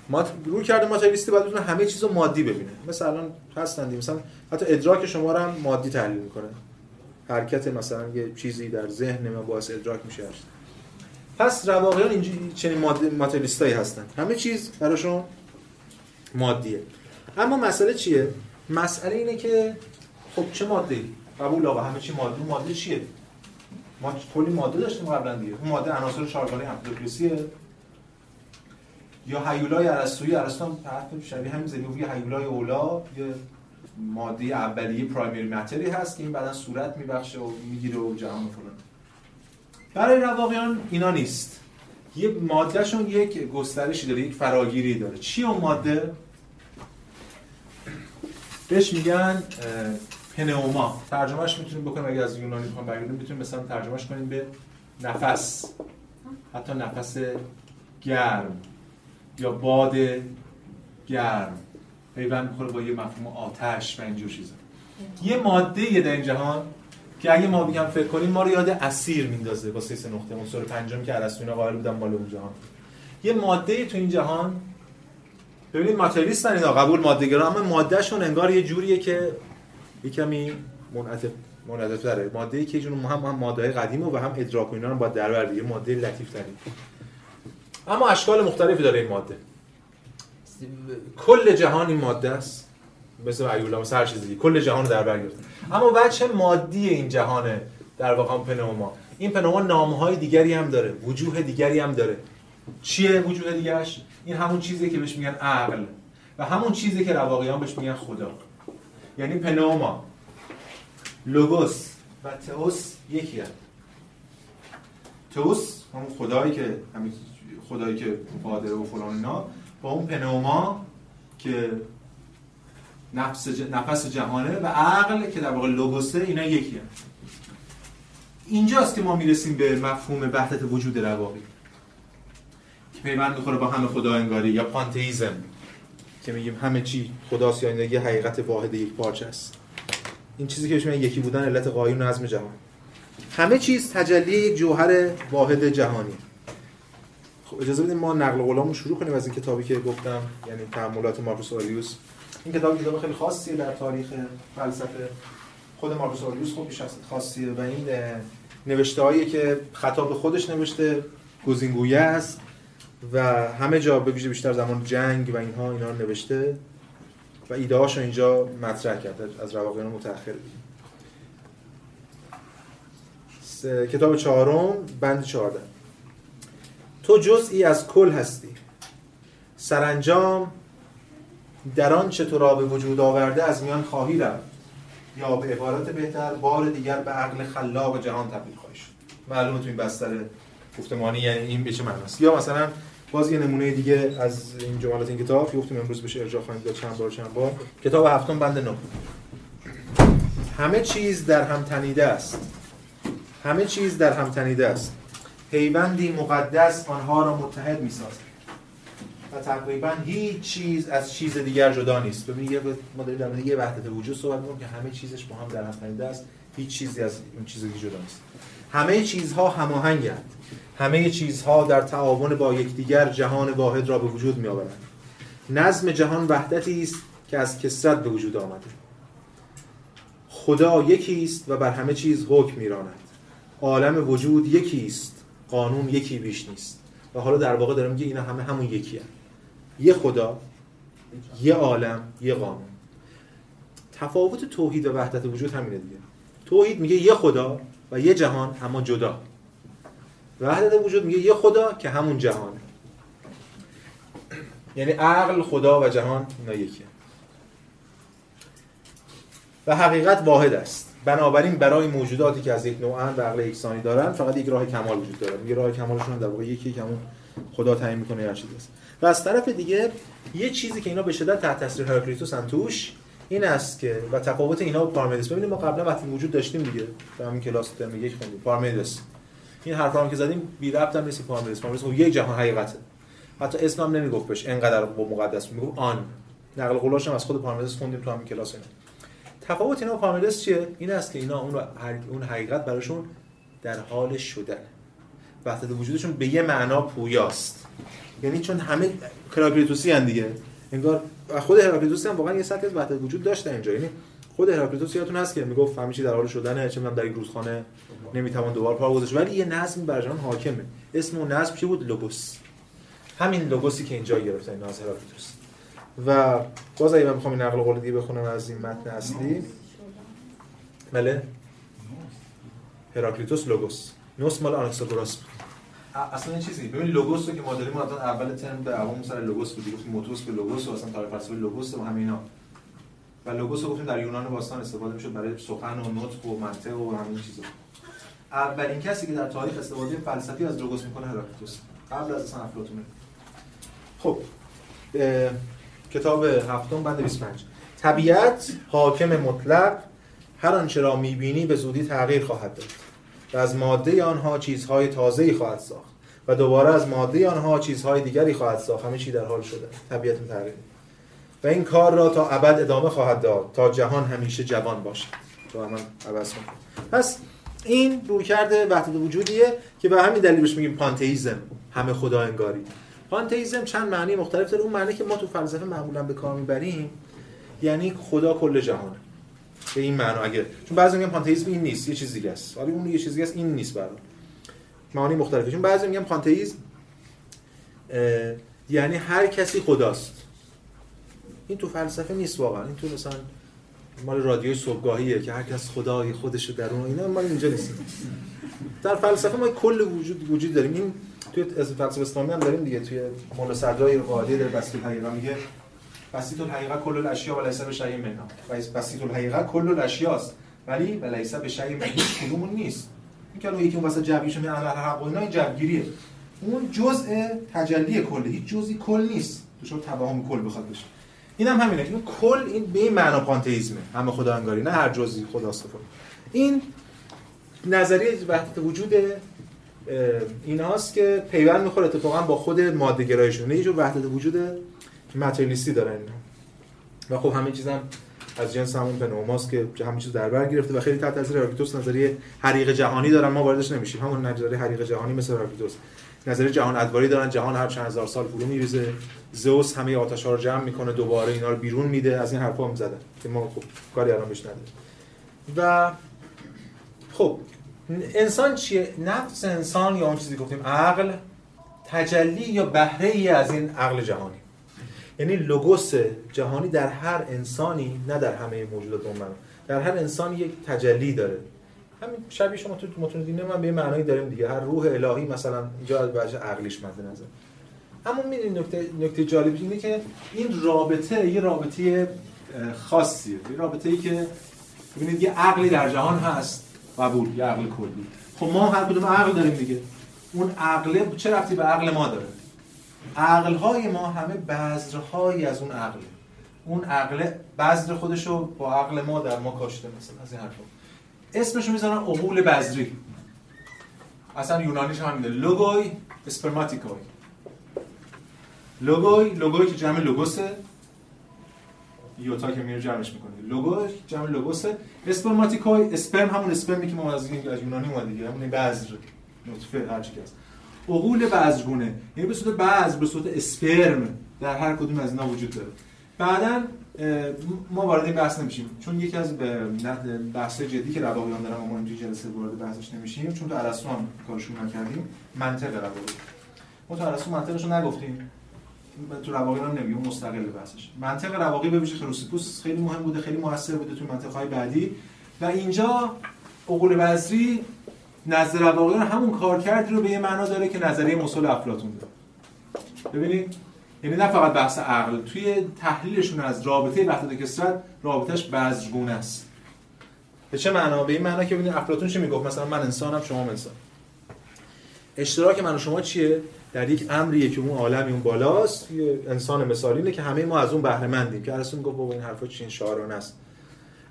Speaker 2: ما رو کرده ماتریالیستی باید بتونه همه چیزو مادی ببینه. مثلا الان هستن مثلا حتی ادراک شما رو هم مادی تحلیل می‌کنه. حرکت مثلا یه چیزی در ذهن ما باعث ادراک میشه. پس رواقیان اینجوری چنین ماتریالیستایی هستن. همه چیز براشون مادیه. اما مسئله چیه؟ مسئله اینه که خب چه ماده قبول آقا همه چی ماده. ماده چیه؟ ما کلی ماده داشتیم قبلا دیگه. اون ماده عناصر چهارگانه امپلیوکلیسیه یا هیولای ارسطویی. ارسطو حرف شبیه همین زدی. هیولای اولا یه ماده اولیه پرایمری ماتری هست که این بعدا صورت میبخشه و می‌گیره و جهان فلان. برای رواقیان اینا نیست. یه مادهشون یک گسترشی داره یک فراگیری داره. چی اون ماده؟ بهش میگن پنوما ترجمهش می‌تونیم بکنیم اگه از یونانی بخوام برگردیم می‌تونیم مثلا ترجمهش کنیم به نفس. حتی نفس گرم یا باد گرم. پیوند می‌خوره با یه مفهوم آتش و اینجور چیزا. یه ماده در این جهان که اگه ما بگم فکر کنیم ما رو یاد اسیر میندازه با سه نقطه. عنصر پنجم که ارسطو اینا قائل بودن بالا اون جهان. یه ماده تو این جهان ببینید ماتریالیستن اینا قبول ماده اما مادهشون انگار یه جوریه که یه کمی منعطف منعطف داره ماده ای که جون هم هم ماده قدیمه و هم ادراک و اینا رو با در یه ماده لطیف تری اما اشکال مختلفی داره این ماده. کل جهان این ماده است. مثل ایولا مثل هر چیزی. کل جهان در بر اما بچه مادی این جهانه در واقع پنوما؟ این پنوما نامهای دیگری هم داره وجوه دیگری هم داره. چیه وجوه دیگرش؟ این همون چیزی که بهش میگن عقل و همون چیزی که رواقیان بهش میگن خدا. یعنی پنوما. لوگوس و تئوس یکی هم. تئوس همون خدایی که همین خدایی که قادر و فلان اینا با اون پنوما که نفس, نفس جهانه و عقل که در واقع لوگوسه اینا یکی هم. اینجاست که ما می‌رسیم به مفهوم وحدت وجود رواقی. که پیوند می‌خوره با همه خدا انگاری یا پانتئیزم که میگیم همه چی خداست یا یه حقیقت واحد یک پارچه است. این چیزی که بهش یکی بودن علت قایون نظم جهان. همه چیز تجلی یک جوهر واحد جهانی. خب اجازه بدیم ما نقل قولامو شروع کنیم از این کتابی که گفتم یعنی تأملات مارکوس آریوس این کتاب کتاب خیلی خاصیه در تاریخ فلسفه. خود مارکوس آریوس خب شخصیت خاصیه. و این نوشته که خطاب خودش نوشته گزینگویه است و همه جا به ویژه بیشتر زمان جنگ و اینها اینا رو نوشته و ایده هاشو اینجا مطرح کرد. از رواقیان متأخر. کتاب چهارم بند چهارده. تو جزئی از کل هستی. سرانجام در آنچه تو را به وجود آورده از میان خواهی رفت. یا به عبارت بهتر بار دیگر به عقل خلاق جهان تبدیل خواهی شد. معلومه تو این بستر گفتمانی یعنی این به چه معناست؟ یا مثلا باز یه نمونه دیگه از این جملات این کتاب که گفتیم امروز بشه ارجاع خواهیم داد چند بار چند بار. کتاب هفتم بند نه همه چیز در هم تنیده است. همه چیز در هم تنیده است. پیوندی مقدس آنها را متحد می‌سازد. و تقریبا هیچ چیز از چیز دیگر جدا نیست. ببین یه ما داریم در یه وحدت وجود صحبت می‌کنیم که همه چیزش با هم در هم تنیده است. هیچ چیزی از این چیز جدا نیست. همه چیزها هماهنگند همه چیزها در تعاون با یکدیگر جهان واحد را به وجود می‌آورند. نظم جهان وحدتی است که از کسرت به وجود آمده. خدا یکی است و بر همه چیز حکم می‌راند. عالم وجود یکی است قانون یکی بیش نیست. و حالا در واقع دارم میگه اینا همه همون یکی هم. یه خدا یه عالم یه قانون تفاوت توحید و وحدت وجود همینه دیگه. توحید میگه یه خدا و یه جهان اما جدا. وحدت وجود میگه یه خدا که همون جهانه. یعنی عقل خدا و جهان اینا یکیه. و حقیقت واحد است. بنابراین برای موجوداتی که از یک نوعن و عقل یکسانی دارن فقط یک راه کمال وجود داره. یه راه کمالشون در واقع یکی که همون خدا تعیین می‌کنه هر چیزی است و از طرف دیگه یه چیزی که اینا به شدت تحت تاثیر هراکلیتوس توش این است که و تفاوت اینا با پارمدس ببینید ما قبلا وقتی وجود داشتیم دیگه تو همین کلاس ترم یک خوندیم پارمدس این حرفا که زدیم بی ربط هم نیست پارمدس پارمدس خب یک جهان حقیقته. حتی اسم هم نمی‌گفت بهش انقدر با مقدس. می‌گفت آن. نقل قولش هم از خود پارمدس خوندیم تو همین کلاس اینا. تفاوت اینا پارمدس چیه؟ این است که اینا اون اون حقیقت براشون در حال شدن. وحدت وجودشون به یه معنا پویاست. یعنی چون همه کراکریتوسی هن دیگه. انگار خود هراکلیتوس هم واقعا یه سطح از وحدت وجود داشته اینجا. یعنی خود هراکلیتوس یادتون هست که می‌گفت چی در حال شدنه چه من در یک روزخانه نمی‌توان دوباره پا گذاشت. ولی یه نظم بر حاکمه. اسم اون نظم چی بود؟ لوگوس. همین لوگوسی که اینجا گرفته این از هراکلیتوس. و باز اگه من می‌خوام این نقل قول دیگه بخونم از این متن اصلی. بله. هراکلیتوس لوگوس. نوس مال آناکساگوراس اصلا چیزی. ببین لوگوس رو که ما داریم الان اول ترم دعوامون سر لوگوس بود. گفتیم موتوس به لوگوس و اصلا تاریخ فلسفه لوگوس و همینا و لوگوس رو گفتیم در یونان باستان استفاده می‌شد برای سخن و نطق و منطق و همین چیزا. اولین کسی که در تاریخ استفاده فلسفی از لوگوس می‌کنه هراکلیتوس قبل از اصلا افلاطون. خب کتاب هفتم بند 25 طبیعت حاکم مطلق هر آنچه را می‌بینی به زودی تغییر خواهد داد. و از ماده آنها چیزهای تازه‌ای خواهد ساخت و دوباره از ماده آنها چیزهای دیگری خواهد ساخت. همه چی در حال شده. طبیعت تغییر و این کار را تا ابد ادامه خواهد داد تا جهان همیشه جوان باشد. تو هم عوض پس این روی کرده وحدت وجودیه که به همین دلیل بهش میگیم پانتئیسم همه خدا انگاری. پانتئیسم چند معنی مختلف داره. اون معنی که ما تو فلسفه معمولا به کار می‌بریم یعنی خدا کل جهانه. به این معنا اگه چون بعضی میگن پانتئیسم این نیست یه چیز دیگه است. ولی اون یه چیز دیگه است این نیست برای معانی مختلفه. چون بعضی میگن پانتئیسم یعنی هر کسی خداست. این تو فلسفه نیست واقعا. این تو مثلا مال رادیوی صبحگاهیه که هر کس خدای خودش در اون اینا ما اینجا نیست. در فلسفه ما کل وجود وجود داریم. این توی فلسفه اسلامی هم داریم دیگه. توی مولا صدرای قاعده در بسیط الحقیقه میگه بسیط الحقیقه کل الاشیاء و لیس به شیء منها. و بسیط الحقیقه کل الاشیاء است. ولی و لیس به شیء منها کدومون نیست. این که یکی اون واسه جبریش میگه اهل حق و اینا این جبگیریه اون جزء تجلی کله. هیچ جزئی کل نیست. تو توهم کل بخواد بشه. این هم همینه این کل این به این معنا پانتئیسمه همه خدا انگاری. نه هر جزئی خداست این نظریه وحدت وجود ایناست که پیوند می‌خوره اتفاقا با خود ماده گرایشون یه جور وحدت وجود ماتریالیستی دارن. و خب همه چیزم از جنس همون پنوماست که همه چیز در بر گرفته و خیلی تحت تاثیر هراکلیتوس نظریه حریق جهانی دارن. ما واردش نمیشیم. همون نظریه حریق جهانی مثل هراکلیتوس نظریه جهان ادواری دارن. جهان هر چند هزار سال فرو میریزه. زئوس همه آتش‌ها رو جمع می‌کنه. دوباره اینا رو بیرون میده. از این حرفا هم زدن که ما خب کاری الان بهش نداریم. و خب انسان چیه؟ نفس انسان یا اون چیزی گفتیم عقل تجلی یا بهره ای از این عقل جهانی؟ یعنی لوگوس جهانی در هر انسانی نه در همه موجودات اون در هر انسان یک تجلی داره. همین شبیه شما تو متون دینه من به معنایی داریم دیگه. هر روح الهی مثلا اینجا از وجه عقلیش مد نظر. اما می‌دونید نکته نکته جالبی اینه که این رابطه یه رابطه خاصیه. یه رابطه ای که ببینید یه عقلی در جهان هست قبول یه عقل کلی. خب ما هر کدوم عقل داریم دیگه. اون عقل چه رفتی به عقل ما داره؟ عقل های ما همه بذرهایی از اون عقل اون عقل بذر خودشو با عقل ما در ما کاشته مثلا از این حرفا. اسمشو می‌ذارن عقول بذری. اصلا یونانیش هم میده لوگوی اسپرماتیکوی. لوگوی لوگوی که جمع لوگوسه. یوتا که میره جمعش می‌کنه. لوگو جمع لوگوسه. اسپرماتیکوی اسپرم همون اسپرمی که ما از از یونانی اومده دیگه. همون بذر. نطفه هر چی هست. عقول بذرگونه یعنی به صورت بذر به صورت اسپرم در هر کدوم از اینا وجود داره. بعدا ما وارد این بحث نمیشیم. چون یکی از بحث جدی که رواقیان دارن ما اینجا جلسه وارد بحثش نمیشیم. چون تو ارسطو هم کارشون نکردیم. منطق رواقی ما تو ارسطو منطقش رو نگفتیم تو رواقی هم نمیگم مستقل بحثش منطق رواقی به ویژه خروسیپوس خیلی مهم بوده خیلی موثر بوده تو منطقه های بعدی. و اینجا عقول بصری نظر رواقی همون کارکردی رو به یه معنا داره که نظریه مسل افلاطون داره. ببینید یعنی نه فقط بحث عقل توی تحلیلشون از رابطه وحدت کسرت رابطش بذرگونه است. به چه معنا؟ به این معنا که ببینید افلاطون چی می‌گفت؟ مثلا من انسانم شما انسان. اشتراک من و شما چیه؟ در یک امریه که اون عالمی اون بالاست. یه انسان مثالی که همه ما از اون بهره مندیم که ارسطو میگه بابا این حرفا چین شعارانه است.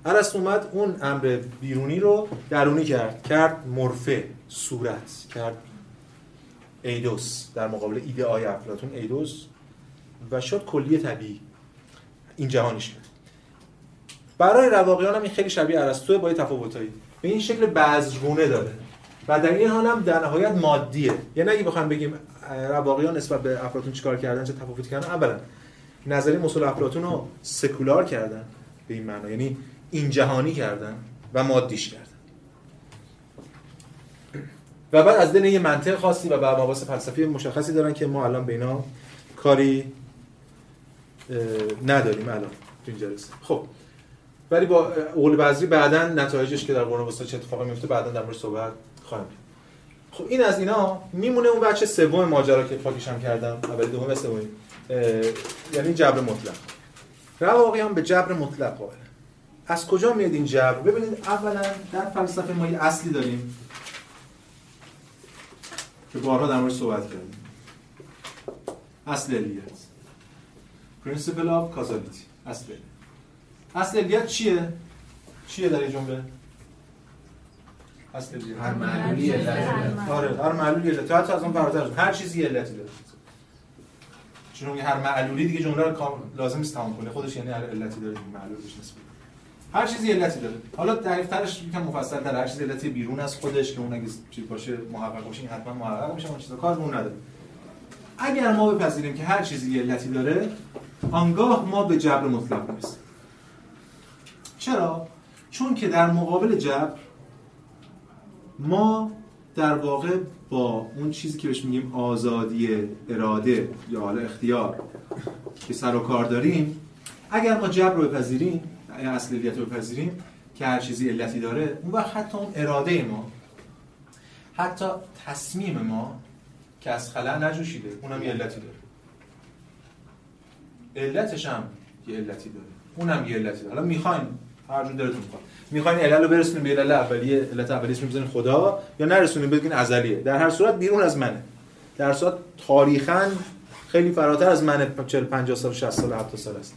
Speaker 2: ارسطو اومد اون امر بیرونی رو درونی کرد. کرد مرفه صورت. کرد ایدوس در مقابل ایده آی افلاطون ایدوس. و شد کلی طبیعی. این جهانیش کرد. برای رواقیان هم این خیلی شبیه ارسطو با تفاوتایی به این شکل بذرگونه داره. و در این حال هم در نهایت مادیه. یعنی اگه بخوام بگیم رواقیان نسبت به افلاطون چیکار کردن چه تفاوتی کردن اولا نظریه مسل افلاطون رو سکولار کردن به این معنا. یعنی این جهانی کردن و مادیش کردن. و بعد از دین یه منطق خاصی و بعد مباحث فلسفی مشخصی دارن که ما الان به اینا کاری نداریم الان تو این جلسه. خب ولی با اول بعضی بعدا نتایجش که در قرون وسطا چه اتفاقی میفته بعدا در مورد صحبت خواهیم خب این از اینا میمونه اون بچه سوم ماجرا که پاکیش هم کردم. اول دوم سومی. یعنی جبر مطلق. رواقیان به جبر مطلق قائل. از کجا میاد این جبر ببینید اولا در فلسفه ما یه اصلی داریم که بارها در مورد صحبت کردیم. اصل علیت. Principle of Causality. اصل اصل علیت چیه؟ چیه در این جمله؟ اصل علیت.
Speaker 4: هر معلولی علت
Speaker 2: آره هر معلولی علت حتی از اون فراتر هر چیزی علتی داره. چون هر معلولی دیگه جمله رو لازم نیست تمام کنه. خودش یعنی هر علتی داره معلولش نسبت هر چیزی علتی داره. حالا دقیق‌ترش یکم مفصل‌تر هر چیزی علتی بیرون از خودش که اون اگه چیز باشه محقق باشه حتما محقق میشه اون چیزا کار اون نداره. اگر ما بپذیریم که هر چیزی علتی داره آنگاه ما به جبر مطلق می‌رسیم. چرا؟ چون که در مقابل جبر ما در واقع با اون چیزی که بهش میگیم آزادی اراده یا حالا اختیار که سر و کار داریم اگر ما جبر رو بپذیریم اصلیت رو بپذیریم که هر چیزی علتی داره اون وقت حتی اون اراده ما حتی تصمیم ما که از خلا نجوشیده اونم یه علتی داره. علتش هم یه علتی داره. اونم یه علتی داره. حالا می‌خوایم هر جور دلتون می‌خواد. می‌خواین علل رو برسونیم به علل اولیه علت اولیه بزنین خدا یا نرسونیم بگین ازلیه. در هر صورت بیرون از منه. در صورت تاریخا خیلی فراتر از منه 40 50 سال 60 سال 70 سال است.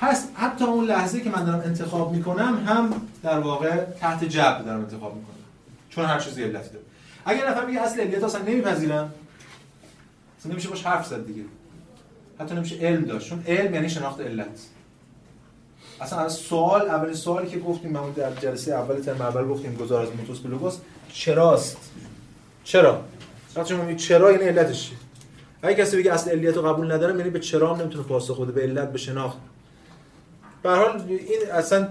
Speaker 2: پس حتی اون لحظه که من دارم انتخاب می‌کنم هم در واقع تحت جبر دارم انتخاب می‌کنم. چون هر چیزی علتی داره اگر نفر میگه اصل علیت اصلا نمیپذیرم اصلا نمیشه باش حرف زد دیگه. حتی نمیشه علم داشت. چون علم یعنی شناخت علت. اصلا از سوال اولین سوالی که گفتیم ما در جلسه اول ترم اول گفتیم گزار از موتوس به لوگوس چراست؟ چرا؟ وقتی شما چرا؟ یعنی علتش اگه کسی بگه اصل علیت رو قبول ندارم یعنی به چرا نمی‌تونه پاسخ بده به علت به شناخت. به حال این اصلا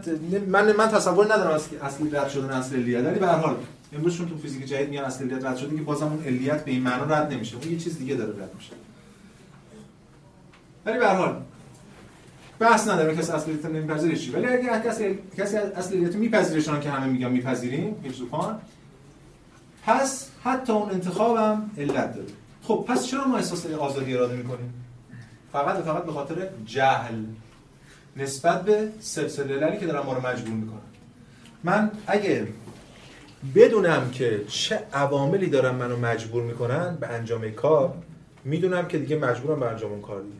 Speaker 2: من من تصور ندارم از اصلی رد شدن اصل علیت ولی به هر حال امروز چون تو فیزیک جدید میان اصل علیت رد شده که بازم اون علیت به این معنا رد نمیشه. اون یه چیز دیگه داره رد میشه. ولی به هر حال بحث نداره کسی اصل علیت نمیپذیره چی. ولی اگه کسی کسی اصل علیت میپذیره که همه میگن میپذیریم فیلسوفان پس حتی اون انتخابم علت داره. خب پس چرا ما احساس آزادی اراده می‌کنیم؟ فقط فقط به خاطر جهل. نسبت به سلسله عللی که دارن ما رو مجبور می‌کنن. من اگه بدونم که چه عواملی دارن منو مجبور می‌کنن به انجام کار می‌دونم که دیگه مجبورم به انجام اون کار دیگه.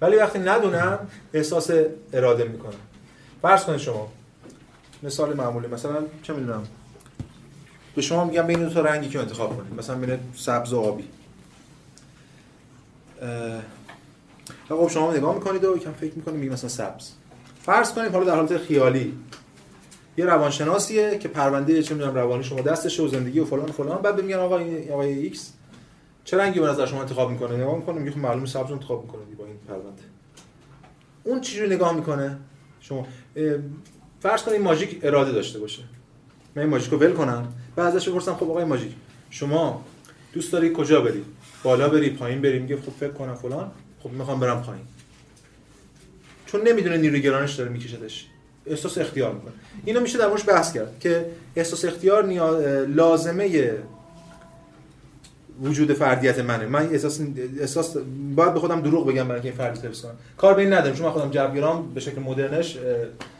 Speaker 2: ولی وقتی ندونم احساس اراده می‌کنم. فرض کنید شما مثال معمولی مثلا چه می‌دونم به شما میگم بین دو تا رنگی که انتخاب کنید. مثلا بین سبز و آبی. خب شما نگاه می‌کنید و یکم فکر می‌کنید میگید مثلا سبز. فرض کنید حالا در حالت خیالی یه روانشناسیه که پرونده چه می‌دونم روانی شما دستشه و زندگی و فلان و فلان. بعد میگن آقا این آقای ایکس چه رنگی به نظر شما انتخاب می‌کنه؟ نگاه می‌کنه میگه خب معلومه سبز انتخاب می‌کنه با این پرونده. اون چجوری نگاه می‌کنه؟ شما فرض کنید ماژیک اراده داشته باشه. من این ماژیکو ول کنم. بعد ازش بپرسم خب آقای ماژیک شما دوست داری کجا بری؟ بالا بری پایین بری؟ میگه خب فکر کنم فلان. خب می‌خوام برم پایین. چون نمی‌دونه نیروی گرانش داره میکشدش. احساس اختیار می‌کنه. اینو میشه در موردش بحث کرد که احساس اختیار لازمه وجود فردیت منه. من احساس احساس باید به خودم دروغ بگم برای اینکه این فردیت حفظ کنم. کار به این ندارم. چون من خودم جبرگرام به شکل مدرنش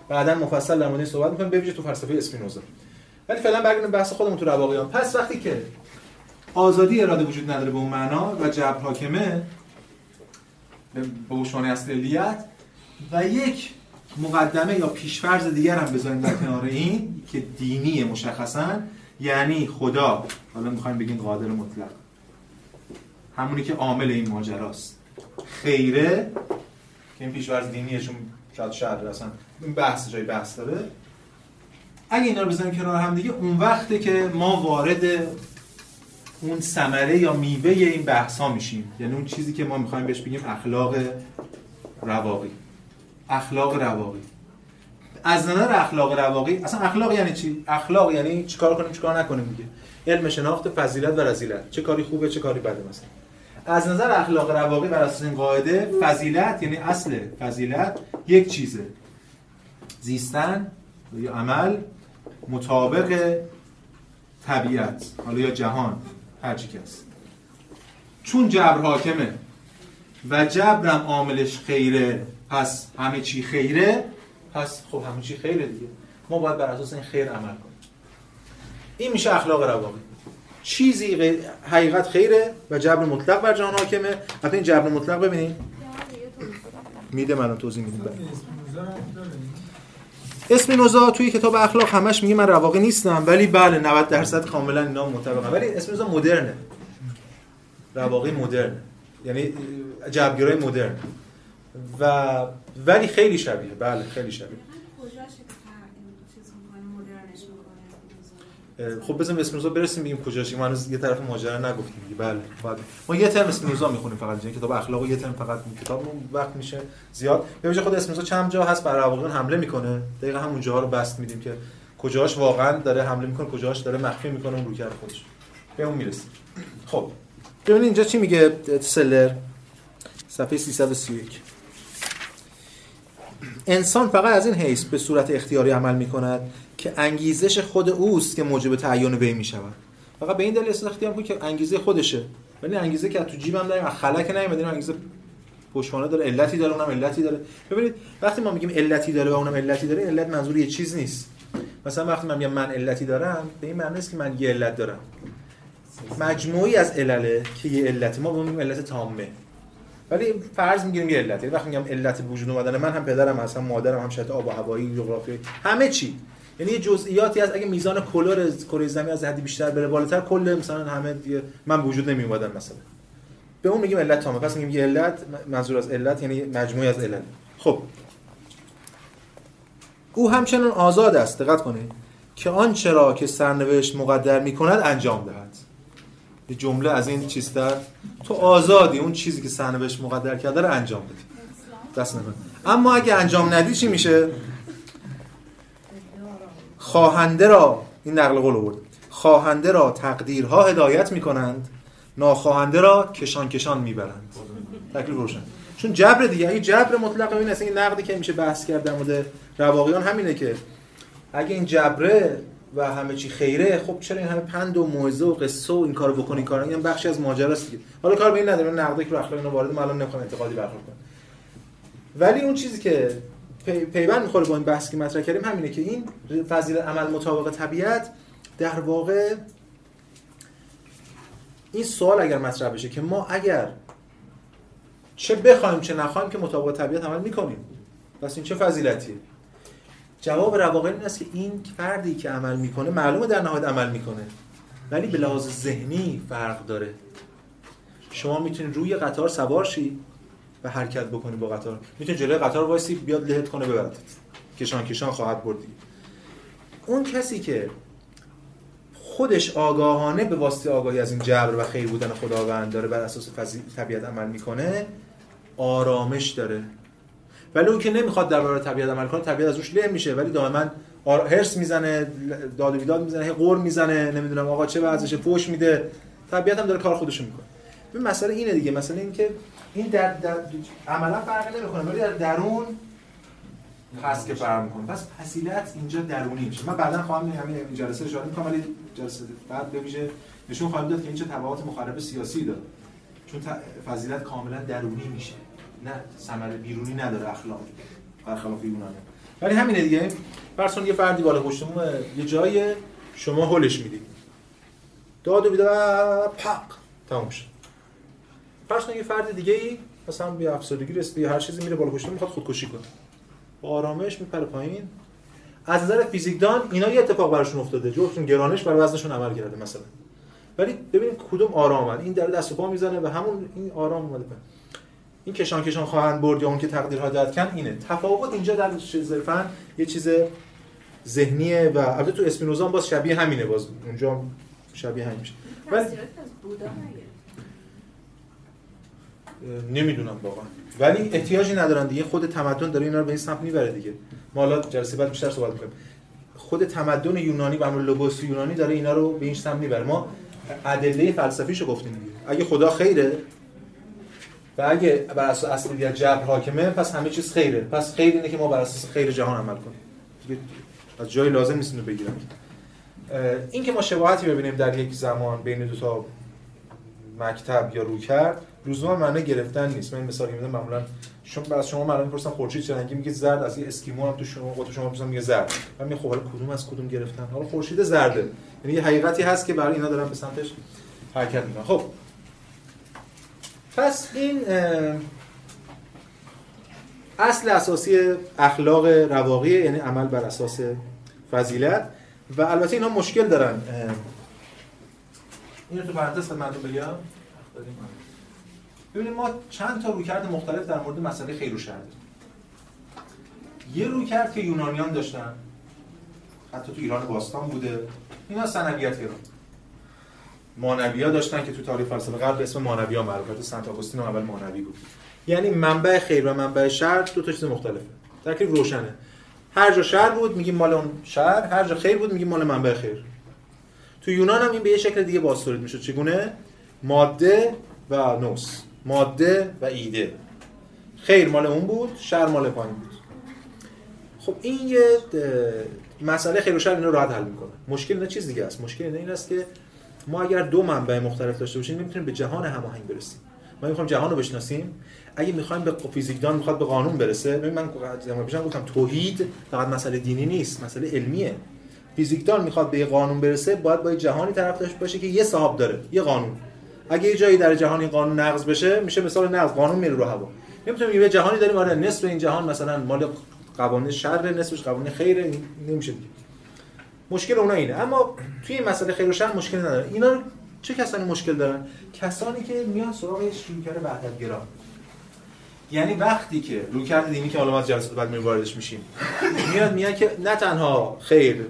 Speaker 2: بعدا مفصل در مورد صحبت می‌کنم. ببینید تو فلسفه اسپینوزا. ولی فعلا برگردیم بحث خودمون تو رواقیان. پس وقتی که آزادی اراده وجود نداره به اون معنا و جبر حاکمه به عنوان اصل و یک مقدمه یا پیشفرض دیگر هم بذاریم در کنار این که دینی مشخصا یعنی خدا. حالا می‌خوایم بگیم قادر مطلق. همونی که عامل این ماجراست. خیره که این پیشورز دینیشون شاید شاید اصلا این بحث جای بحث داره. اگه اینا رو بزنیم کنار هم دیگه اون وقته که ما وارد اون ثمره یا میوه این بحث ها میشیم. یعنی اون چیزی که ما می‌خوایم بهش بگیم اخلاق رواقی. اخلاق رواقی. از نظر اخلاق رواقی اصلا اخلاق یعنی چی؟ اخلاق یعنی چیکار کنیم چیکار نکنیم دیگه؟ علم شناخت فضیلت و رذیلت چه کاری خوبه چه کاری بده مثلا. از نظر اخلاق رواقی بر اساس این قاعده فضیلت یعنی اصل فضیلت یک چیزه. زیستن یا عمل مطابق طبیعت حالا یا جهان. هر چی کس چون جبر حاکمه و جبرم عاملش خیره پس همه چی خیره پس خب همه چی خیره دیگه. ما باید بر اساس این خیر عمل کنیم. این میشه اخلاق رواقی. چیزی حقیقت خیره و جبر مطلق بر جهان حاکمه. حتی این جبر مطلق ببینید میده منو توضیح میدیم. اسم نوزا توی کتاب اخلاق همش میگه من رواقی نیستم ولی بله 90 درصد کاملا اینا مطابقه ولی اسم نوزا مدرنه. رواقی مدرن. یعنی جبرگرای مدرن. و ولی خیلی شبیه. بله خیلی شبیه. خب بزنیم اسپینوزا برسیم بگیم کجاش ما هنوز یه طرف ماجرا نگفتیم بله. باید. ما یه ترم اسپینوزا می‌خونیم فقط این کتاب اخلاق و یه ترم فقط این کتاب وقت میشه زیاد. ببینید خود اسپینوزا چند جا هست بر واقعا حمله می‌کنه. دقیقا همون جاها رو بست میدیم که کجاش واقعا داره حمله می‌کنه کجاش داره مخفی می‌کنه اون رو کرد خودش. به اون می‌رسیم. خب. ببینید اینجا چی میگه سلر؟ صفحه 331 انسان فقط از این حیث به صورت اختیاری عمل می کند که انگیزش خود اوست که موجب تعین وی می شود فقط به این دلیل اختیار کنید که انگیزه خودشه. ولی انگیزه که تو جیبم داریم از خلک نمیاد انگیزه پشتوانه داره علتی داره اونم علتی داره. ببینید وقتی ما میگیم علتی داره و اونم علتی داره علت منظور یه چیز نیست. مثلا وقتی من میگم من علتی دارم به این معنی است که من یه علت دارم. مجموعی از علله که یه علت ما به علت تامه. ولی فرض می‌گیریم یه علت. یعنی وقتی میگم علت وجود اومدن من هم پدرم هستم مادرم هم شرط آب و هوایی جغرافی همه چی. یعنی یه جزئیاتی از اگه میزان کلور کره زمین از حدی بیشتر بره بالاتر کل مثلا همه دیگه من وجود نمی اومدن مثلا. به اون میگیم علت تامه. پس میگیم یه علت منظور از علت یعنی مجموعی از علل خب. او همچنان آزاد است. دقت کنید. که آنچه را که سرنوشت مقدر می‌کند انجام دهد. یه جمله از این چیزتر تو آزادی اون چیزی که سرنوشت مقدر کرده رو انجام بدی. دست نکن اما اگه انجام ندی چی میشه؟ خواهنده را این نقل قول آورد خواهنده را تقدیرها هدایت می‌کنند ناخواهنده را کشان کشان می‌برند. تکلیف روشن. چون جبر دیگه اگه جبر مطلق این اصلا این نقدی که میشه بحث کرد در مورد رواقیان همینه که اگه این جبره و همه چی خیره خب چرا این همه پند و موعظه و قصه و این کارو بکنی؟ کارا این بخشی از ماجراست دیگه. حالا کار به این نداره نقدی که اخلاق اینو وارد الان نمی‌خوام انتقادی برخورد کنم. ولی اون چیزی که پی... پیوند می‌خوره با این بحثی که مطرح کردیم همینه که این فضیلت عمل مطابق طبیعت در واقع این سوال اگر مطرح بشه که ما اگر چه بخوایم چه نخوایم که مطابق طبیعت عمل می‌کنیم. پس این چه فضیلتیه؟ جواب رواقع این است که این فردی که عمل می‌کنه معلومه در نهایت عمل می‌کنه ولی به لحاظ ذهنی فرق داره. شما می‌تونید روی قطار سوار شی. و حرکت بکنی با قطار. می‌تونید جلوی قطار وایسی بیاد لهت کنه ببرد کشان کشان خواهد بردی اون کسی که خودش آگاهانه به واسطه آگاهی از این جبر و خیر بودن خداوند داره بر اساس طبیعت عمل می‌کنه آرامش داره. ولی اون که نمی‌خواد در برابر طبیعت عمل کنه طبیعت از روش له میشه. ولی دائما هرس می‌زنه داد و بیداد می‌زنه قور می‌زنه نمی‌دونم آقا چه وضعشه فوش میده. طبیعت هم داره کار خودشو می‌کنه. ببین مسئله اینه دیگه مثلا اینکه این در, در عملا فرق نمی‌کنه ولی در درون هست که فرق می‌کنه. پس فضیلت اینجا درونی میشه. من بعدا خواهم همین جلسه اشاره می‌کنم ولی جلسه بعد ویژه نشون خواهم داد که این چه تبعات مخرب سیاسی داره. چون فضیلت کاملا درونی میشه. نه ثمر بیرونی نداره اخلاق. برخلاف یونان ولی همینه دیگه. فرض یه فردی بالا پشت یه جای شما هولش می‌دید داد و بیداد پق تموم شد. فرض یه فرد دیگه ای مثلا بی افسردگی رسیده هر چیزی میره بالا پشت می‌خواد خودکشی کنه. با آرامش میپره پایین. از نظر فیزیکدان اینا یه اتفاق براشون افتاده. جفتشون گرانش بر وزنشون عمل کرده مثلا. ولی ببینید کدوم آرام این در دست و پا می‌زنه و همون این آرام اومده این کشان کشان خواهند برد یا اون که تقدیرها داد کن اینه. تفاوت اینجا در صرفا یه چیز ذهنیه و البته تو اسپینوزا باز شبیه همینه. باز اونجا شبیه همین میشه.
Speaker 3: ولی
Speaker 2: نمی‌دونم واقعا. ولی احتیاجی ندارن دیگه. خود تمدن داره اینا رو به این سمت می‌بره دیگه. ما حالا جلسه بعد بیشتر صحبت می‌کنیم خود تمدن یونانی و امر لوگوس یونانی داره اینا رو به این سمت می‌بره. ما ادله فلسفیشو گفتیم دیگه. اگه خدا خیره و اگه بر اساس اصلیت جبر حاکمه پس همه چیز خیره. پس خیر اینه که ما بر اساس خیر جهان عمل کنیم. دیگه از جای لازم نیست اینو بگیرم. این که ما شباهتی ببینیم در یک زمان بین دو تا مکتب یا رویکرد لزوما معنی گرفتن نیست. من مثالی میدم معمولا شما بعد شما معلومه می‌پرسن خورشید چه رنگی؟ میگه زرد. از این اسکیمو هم تو شما قطب شما میگه زرد. من میگم خب حالا کدوم از کدوم گرفتن؟ حالا خورشید زرده. یعنی یه حقیقتی هست که برای اینا دارن به سمتش حرکت می‌کنن. خب. پس این اصل اساسی اخلاق رواقی یعنی عمل بر اساس فضیلت. و البته اینا مشکل دارن. اینو تو پرانتز خدمتتون بگم. ببینید ما چند تا رویکرد مختلف در مورد مسئله خیر و شر داریم یه رویکرد که یونانیان داشتن. حتی تو ایران باستان بوده. اینا سنویت گرا مانویا داشتن که تو تاریخ فلسفه غرب به اسم مانویا معروفه سنت آگوستین اول مانوی بود. یعنی منبع خیر و منبع شر دو تا چیز مختلفه. تکلیف روشنه. هر جا شر بود میگیم مال اون شر. هر جا خیر بود میگیم مال منبع خیر. تو یونان هم این به یه شکل دیگه باز میشه چگونه؟ ماده و نوس. ماده و ایده. خیر مال اون بود شر مال پایین بود. خب این یه مسئله خیر و شر اینو راحت حل می‌کنه. مشکل نه چیز دیگه است. مشکل این است که ما اگر دو منبع مختلف داشته باشیم نمی‌تونیم به جهان هماهنگ برسیم. ما می‌خوایم جهان رو بشناسیم. اگه می‌خوایم به فیزیکدان می‌خواد به قانون برسه ببین من زمان پیشم گفتم توحید فقط مسئله دینی نیست مسئله علمیه. فیزیکدان می‌خواد به یه قانون برسه باید با یه جهانی طرف داشته باشه که یه صاحب داره یه قانون. اگه یه جایی در جهان این قانون نقض بشه میشه مثال نقض. قانون میره رو هوا. نمی‌تونیم یه جهانی داریم آره نصف این جهان مثلا مال قوانین شر نصفش قوانین خیر نمیشه دیگه. مشکل اونا اینه. اما توی این مسئله خیر و شر مشکل نداره. اینا چه کسانی مشکل دارن؟ کسانی که میان سراغ رویکرد وحدتگرا. یعنی وقتی که رویکرد دینی که حالا ما جلسات بعد واردش میشیم. میاد میاد که نه تنها خیر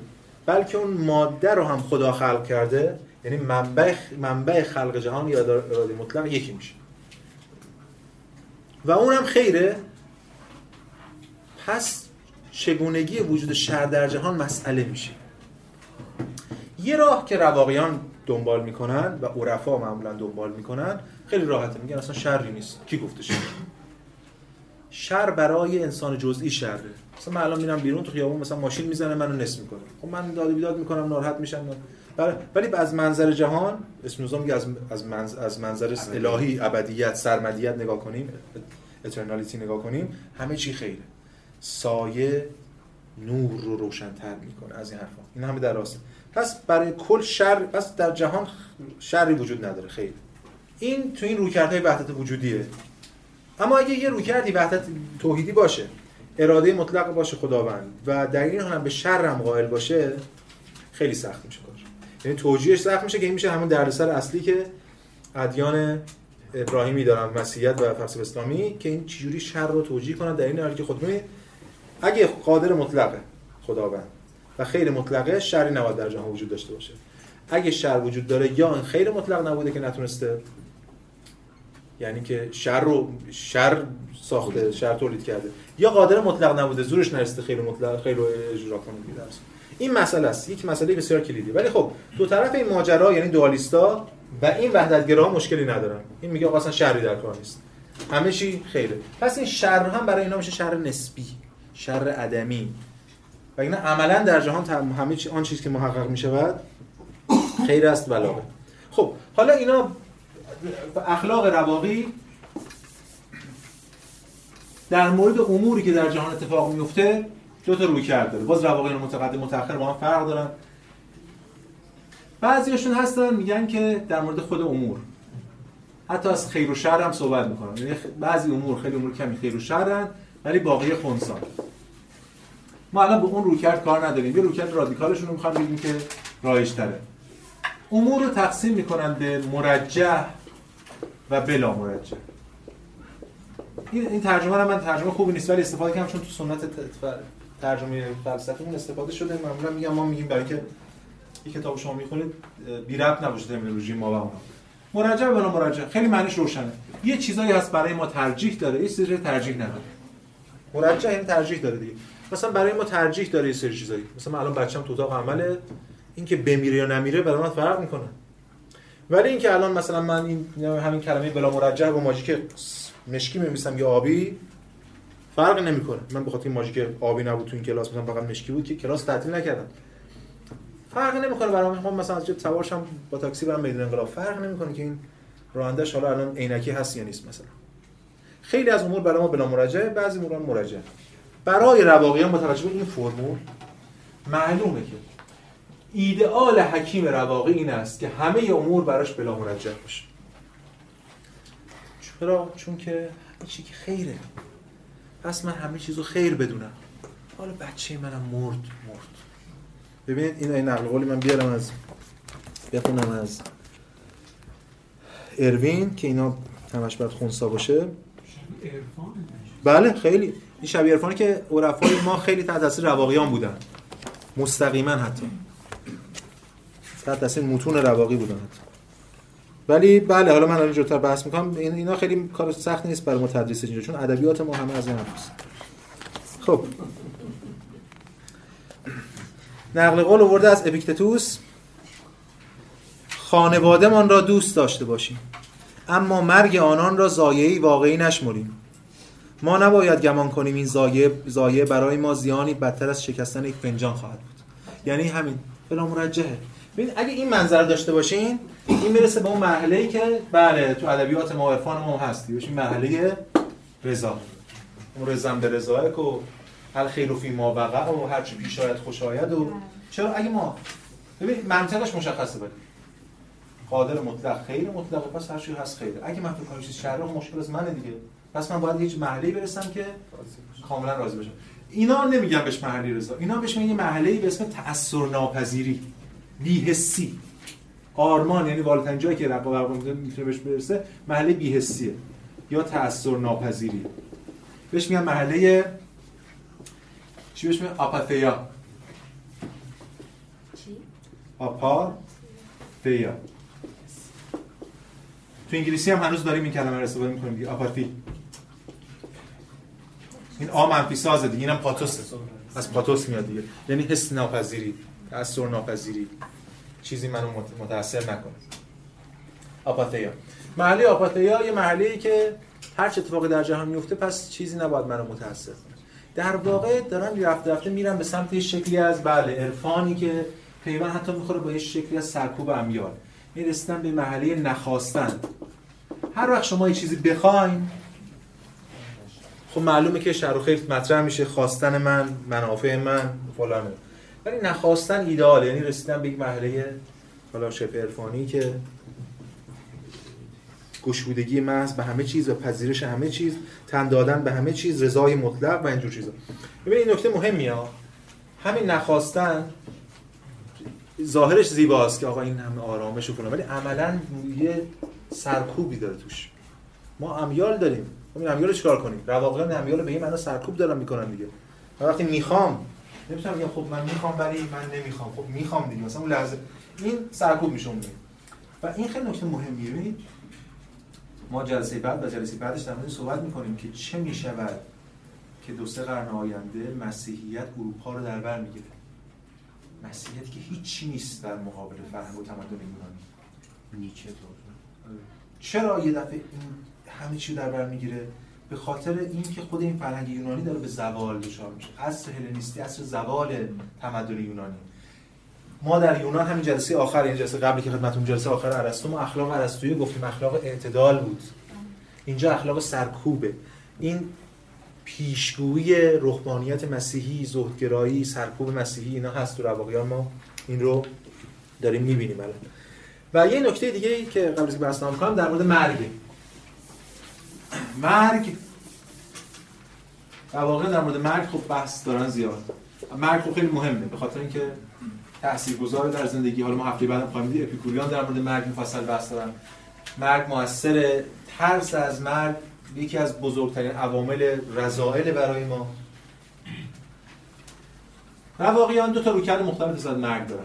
Speaker 2: بلکه اون ماده رو هم خدا خلق کرده. یعنی منبع منبع خلق جهان یا اراده مطلق یکی میشه. و اونم خیره. پس چگونگی وجود شر در جهان مسئله میشه. یه راه که رواقیان دنبال می‌کنن و عرفا معمولا دنبال می‌کنن خیلی راحته میگن اصلا شری نیست. کی گفته شر شر برای انسان جزئی شره. مثلا من الان میرم بیرون تو خیابون مثلا ماشین می‌زنه منو نصف می‌کنه. خب من داد بیداد می‌کنم ناراحت میشم. ولی از منظر جهان اسم میگه از از منظر, از منظر الهی ابدیت سرمدیت نگاه کنیم اترنالیتی نگاه کنیم همه چی خیره. سایه نور رو روشنتر می‌کنه از این حرفا. این همه در راسته پس برای کل شر پس در جهان شری وجود نداره خیر. این تو این رویکردهای وحدت وجودیه. اما اگه یه رویکردی وحدت توحیدی باشه اراده مطلق باشه خداوند و در این حال به شر هم قائل باشه خیلی سخت میشه. یعنی توجیهش سخت میشه که این میشه همون دردسر اصلی که ادیان ابراهیمی دارن مسیحیت و فلسفه اسلامی که این چجوری شر رو توجیه کنن در این حالی که خود اگه قادر مطلقه خداوند و خیر مطلقه شری نباید در جهان وجود داشته باشه. اگه شر وجود داره یا این خیر مطلق نبوده که نتونسته یعنی که شر رو شر ساخته شر تولید کرده یا قادر مطلق نبوده زورش نرسیده خیر مطلق خیر رو اجرا کنه این مسئله است. یک مسئله بسیار کلیدی. ولی خب دو طرف این ماجرا یعنی دوالیستا و این وحدتگرا مشکلی ندارن. این میگه اصلا شری در کار نیست. همه چی خیره. پس این شر هم برای اینا میشه شر نسبی شر عدمی. و اینا عملا در جهان همه چی آن چیزی که محقق می‌شود خیر است ولاغه خب حالا اینا اخلاق رواقی در مورد اموری که در جهان اتفاق میفته دو تا روی کرد داره. باز رواقی متقدم متأخر با هم فرق دارن. بعضیاشون هستن میگن که در مورد خود امور. حتی از خیر و شر هم صحبت می‌کنن. یعنی بعضی امور خیلی امور کمی خیر و شرن ولی باقی خونسان ما الان به اون رویکرد کار نداریم. یه رویکرد رادیکالشون رو می‌خوام بگیم که رایج تره. امور رو تقسیم می‌کنن به مرجح و بلا مرجح. این ترجمه من ترجمه خوبی نیست ولی استفاده کردم چون تو سنت ترجمه فلسفی اون استفاده شده. معمولا میگم ما میگیم برای که این کتاب شما می‌خونید بی ربط نباشه ترمینولوژی ما و اونا. مرجع بلا مرجع. خیلی معنیش روشنه. یه چیزایی هست برای ما ترجیح داره یه چیزی ترجیح نداره. مرجع این ترجیح داره دیگه. مثلا برای ما ترجیح داره یه سری چیزایی. مثلا الان بچه‌م تو اتاق عمله اینکه بمیره یا نمیره برای من فرق می‌کنه. ولی اینکه الان مثلا من این همین کلمه بلا مرجع با ماژیک مشکی می‌نویسم یا آبی فرق نمی‌کنه. من بخاطر این ماژیک آبی نبود تو این کلاس مثلا فقط مشکی بود که کلاس تعطیل نکردم. فرق نمی‌کنه برام. خب مثلا از جد سوارشم با تاکسی برم میدون انقلاب. فرق نمی‌کنه که این رانندهش حالا الان عینکی هست یا نیست مثلا. خیلی از امور برای ما بلا مراجعه بعضی امور مراجعه. برای رواقیان متوجه به این فرمول معلومه که ایدئال حکیم رواقی این است که همه امور براش بلا مرجع باشه. چرا؟ چون که چی که خیره. پس من همه چیزو خیر بدونم. حالا بچه منم مرد مرد. ببینید این این نقل قولی من بیارم از بخونم از اروین که اینا همش باید خونسا باشه. بله خیلی. این شبیه عرفانی که عرفای ما خیلی تحت تاثیر رواقیان بودن. مستقیما حتی. تحت تاثیر متون رواقی بودن حتی. ولی بله حالا من الان جلوتر بحث می‌کنم. اینا خیلی کار سخت نیست برای ما تدریس اینجا چون ادبیات ما همه از این حرف خب. نقل قول آورده از اپیکتتوس. خانوادهمان را دوست داشته باشیم اما مرگ آنان را زایعی واقعی نشمریم. ما نباید گمان کنیم این زایه زایه برای ما زیانی بدتر از شکستن یک فنجان خواهد بود. یعنی همین. بلا مرجحه ببین اگه این منظر داشته باشین این می‌رسه به اون مرحله که بله تو ادبیات ما عرفان ما هستی. بشین مرحله رضا. اون رزم به رضایک و الخیر فی ما وقع و هر چی پیش آید خوش آید و چرا؟ اگه ما ببین منطقش مشخصه ولی قادر مطلق خیر مطلق پس هر چی هست خیره. اگه من فکر کنم چیز شر مشکل از منه دیگه. پس من باید یه محله برسم که کاملا راضی باشم اینا نمیگم بهش محلی رضا. اینا بهش میگن محله به اسم تأثیر ناپذیری بی‌حسی. آرمان یعنی والتن جایی که رقابت می‌تونه بهش برسه محله بی‌حسیه یا تأثیر ناپذیری. بهش میگن محله چی بهش میگن؟ آپاتیا چی؟ آپا فیا تو انگلیسی هم هنوز داریم این کلمه رو استفاده می‌کنیم دیگه. آپاتی این آ منفی سازه دیگه اینم پاتوسه. از پاتوس میاد دیگه. یعنی حس ناپذیری. تأثیر ناپذیری چیزی منو متاثر نکنه. آپاتیا. محله آپاتیا یه محله که هر چه اتفاقی در جهان میفته پس چیزی نباید منو متاثر کنه. در واقع دارن رفته رفته میرن به سمت شکلی از بله عرفانی که پیوند حتی می‌خوره با یه شکلی از سرکوب امیال. می‌رسیدن به محله نخواستن. هر وقت شما یه چیزی بخواین خب معلومه که شر و خیر مطرح میشه. خواستن من منافع من فلانه. ولی نخواستن ایدئال یعنی رسیدن به یک مرحله حالا شبه عرفانی که گشودگی محض به همه چیز و پذیرش همه چیز تن دادن به همه چیز رضای مطلق و اینجور چیزا. ببین این نکته مهمیه همین نخواستن ظاهرش زیباست که آقا این همه آرامش فلان ولی عملا یه سرکوبی داره توش. ما امیال داریم. خب این امیال چیکار کنیم؟ رواقیان امیال به این معنا سرکوب دارن می‌کنن دیگه. وقتی می‌خوام نمی‌تونم بگم خب من می‌خوام ولی من نمی‌خوام. خب می‌خوام دیگه. مثلا اون لحظه این سرکوب میشه اون و این خیلی نکته مهمیه. ببینید ما جلسه بعد و جلسه بعدش در مورد صحبت می‌کنیم که چه می‌شود که دو سه قرن آینده مسیحیت اروپا رو در بر می‌گیره. مسیحیت که هیچی نیست در مقابل فرهنگ و تمدن یونانی. نیچه چرا یه دفعه این همه چی در بر می‌گیره؟ به خاطر اینکه خود این فرهنگ یونانی داره به زوال دچار میشه. عصر هلنیستی عصر زوال تمدن یونانی. ما در یونان همین جلسه آخر این جلسه قبلی که خدمتتون جلسه آخر ارسطو ما اخلاق ارسطویی گفتیم. اخلاق اعتدال بود. اینجا اخلاق سرکوبه. این پیشگویی روحانیت مسیحی زهدگرایی سرکوب مسیحی اینا هست تو رواقیان ما این رو داریم می‌بینیم الان. و یه نکته دیگه که قبل از اینکه بحث کنم در مورد مرگ. مرگ. در واقع در مورد مرگ خب بحث دارن زیاد. مرگ خب خیلی مهمه. به خاطر اینکه تاثیرگذار در زندگی. حالا ما هفته بعد خواهیم اپیکوریان در مورد مرگ مفصل بحث دارن. مرگ موثر ترس از مرگ یکی از بزرگترین عوامل رضایل برای ما. رواقیان دو تا رویکرد مختلف نسبت مرگ دارن.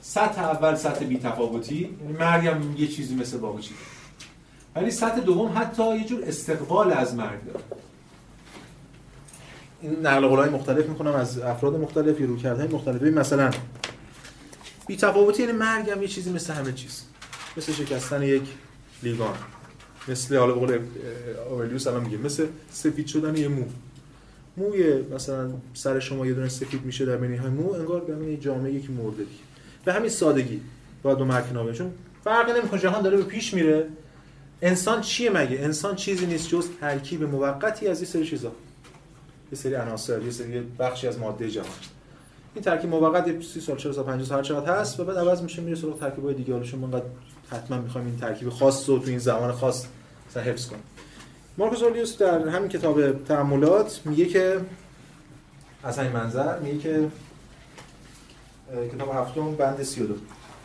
Speaker 2: سطح اول سطح بی‌تفاوتی. یعنی مرگ هم یه چیزی مثل باقی ولی سطح دوم حتی یه جور استقبال از مرگ داره. این نقل قولای مختلف می‌کنم از افراد مختلف یا رویکردهای مختلفی مثلا بی‌تفاوتی یعنی مرگ هم یه چیزی مثل همه چیز. مثل شکستن یک لیوان. مثل حالا بقول اولیوس الان میگه مثل سفید شدن یه مو. موی مثلا سر شما یه دونه سفید میشه در بین مو انگار به یه جامعه یکی مرده دیگه. به همین سادگی باید دو مرگ چون فرقی نمی‌کنه جهان داره به پیش میره. انسان چیه مگه؟ انسان چیزی نیست جز ترکیب موقتی از یه سری چیزا. یه سری عناصر یه سری بخشی از ماده جهان. این ترکیب موقت 30 سال 40 سال 50 سال هر چقدر هست و بعد عوض میشه میره سراغ ترکیبای دیگه. حالا شما انقدر حتما می‌خوایم این ترکیب خاص رو تو این زمان خاص مثلا حفظ کنیم. مارکوس اولیوس در همین کتاب تأملات میگه که از همین منظر میگه که کتاب هفتم بند 32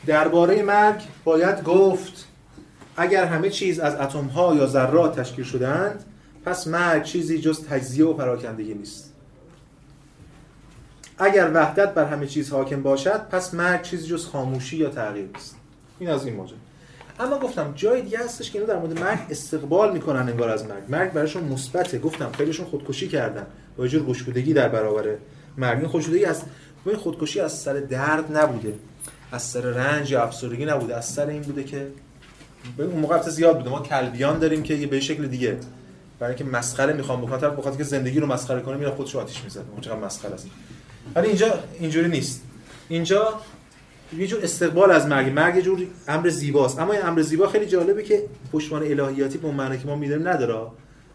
Speaker 2: درباره مرگ باید گفت اگر همه چیز از اتم ها یا ذرات تشکیل شدند پس مرگ چیزی جز تجزیه و پراکندگی نیست. اگر وحدت بر همه چیز حاکم باشد پس مرگ چیزی جز خاموشی یا تغییر نیست. این از این ماجرا اما گفتم جای دیگه هستش که اینا در مورد مرگ استقبال می‌کنن انگار از مرگ. مرگ براشون مثبته. گفتم خیلیشون خودکشی کردن. با یه جور گشودگی در برابر مرگ. این از این خودکشی از سر درد نبوده. از سر رنج یا افسردگی نبوده. از سر این بوده که اون موقع زیاد بوده. ما کلبیان داریم که به شکل دیگه. برای اینکه مسخره می‌خوام بکنم. طرف بخاطر که زندگی رو مسخره کنه میره خودش آتیش می‌زنه اون چقدر مسخره است. ولی اینجا اینجوری نیست. اینجا یه جور استقبال از مرگ. مرگ یه جور امر زیباست. اما این امر زیبا خیلی جالبه که پشتوانه الهیاتی به معنی که ما می‌دونیم نداره.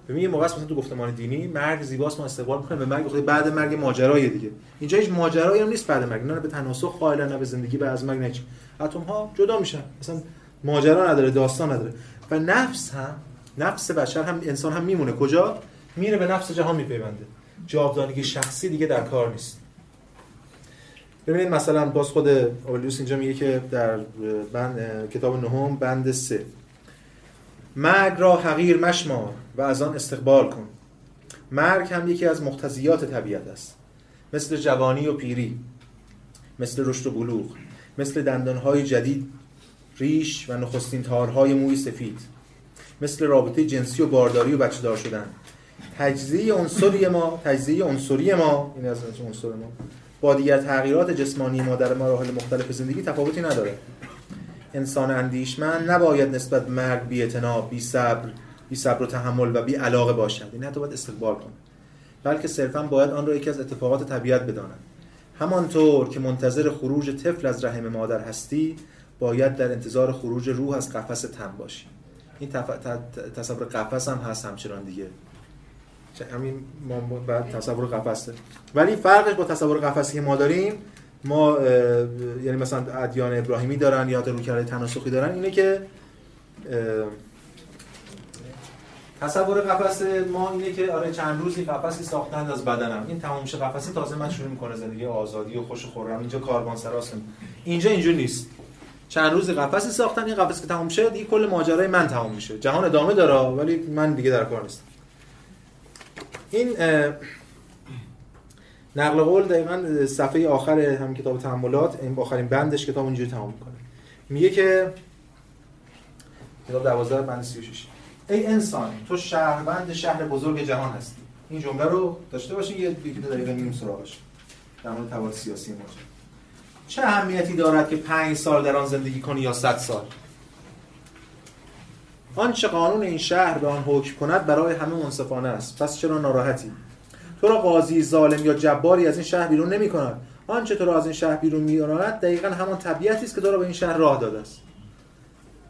Speaker 2: ببین یه موقع مثلا تو گفتمان دینی مرگ زیباست ما استقبال می‌کنیم به مرگ خود بعد مرگ ماجرای دیگه. اینجا هیچ ماجرایی هم نیست بعد مرگ. نه به تناسخ قائل نه به زندگی بعد از مرگ نه اتم ها جدا میشن. مثلا ماجرا نداره داستان نداره. و نفس هم نفس بشر هم انسان هم میمونه. کجا؟ میره به نفس جهان میپیونده. جاودانگی شخصی دیگه در کار نیست. ببینید مثلا باز خود اولیوس اینجا میگه که در بند کتاب نهم بند سه. مرگ را حقیر مشمار و از آن استقبال کن. مرگ هم یکی از مقتضیات طبیعت است. مثل جوانی و پیری مثل رشد و بلوغ مثل دندانهای جدید ریش و نخستین تارهای موی سفید. مثل رابطه جنسی و بارداری و بچه دار شدن. تجزیه عنصری ما تجزیه عنصری ما این از عنصر ما با دیگر تغییرات جسمانی ما در مراحل مختلف زندگی تفاوتی نداره. انسان اندیشمند نباید نسبت مرگ بی اعتناب بی صبر بی صبر و تحمل و بی علاقه باشد. این حتی باید استقبال کنه. بلکه صرفا باید آن را یکی از اتفاقات طبیعت بداند. همانطور که منتظر خروج طفل از رحم مادر هستی باید در انتظار خروج روح از قفس تن باشی این تف... تصور قفس هم هست همچنان دیگه. همین ما بعد تصور قفسه. ولی فرقش با تصور قفسی که ما داریم ما یعنی مثلا ادیان ابراهیمی دارن یا رویکرد تناسخی دارن اینه که تصور قفس ما اینه که آره چند روزی قفسی ساختند از بدنم. این تمام شه قفسی. تازه من شروع می‌کنه زندگی آزادی و خوش خورم. اینجا کاروان سراست اینجا اینجور نیست. چند روز قفسی ساختن این قفس که تمام شه دیگه کل ماجرای من تمام میشه جهان ادامه داره ولی من دیگه در کار نیستم. این نقل قول دقیقا صفحه آخر هم کتاب تحملات این آخرین بندش کتاب اونجوری تمام می‌کنه. میگه که کتاب 12 بند 36 ای انسان تو شهروند شهر بزرگ جهان هستی. این جمله رو داشته باشین یه دقیقه میریم سراغش. در مورد سیاسی ما چه اهمیتی دارد که پنج سال در آن زندگی کنی یا صد سال؟ آنچه قانون این شهر به آن حکم کند برای همه منصفانه است. پس چرا ناراحتی؟ تو را قاضی ظالم یا جباری از این شهر بیرون نمی کند. آنچه تو را از این شهر بیرون میراند دقیقا همان طبیعتی است که تو را به این شهر راه داده است.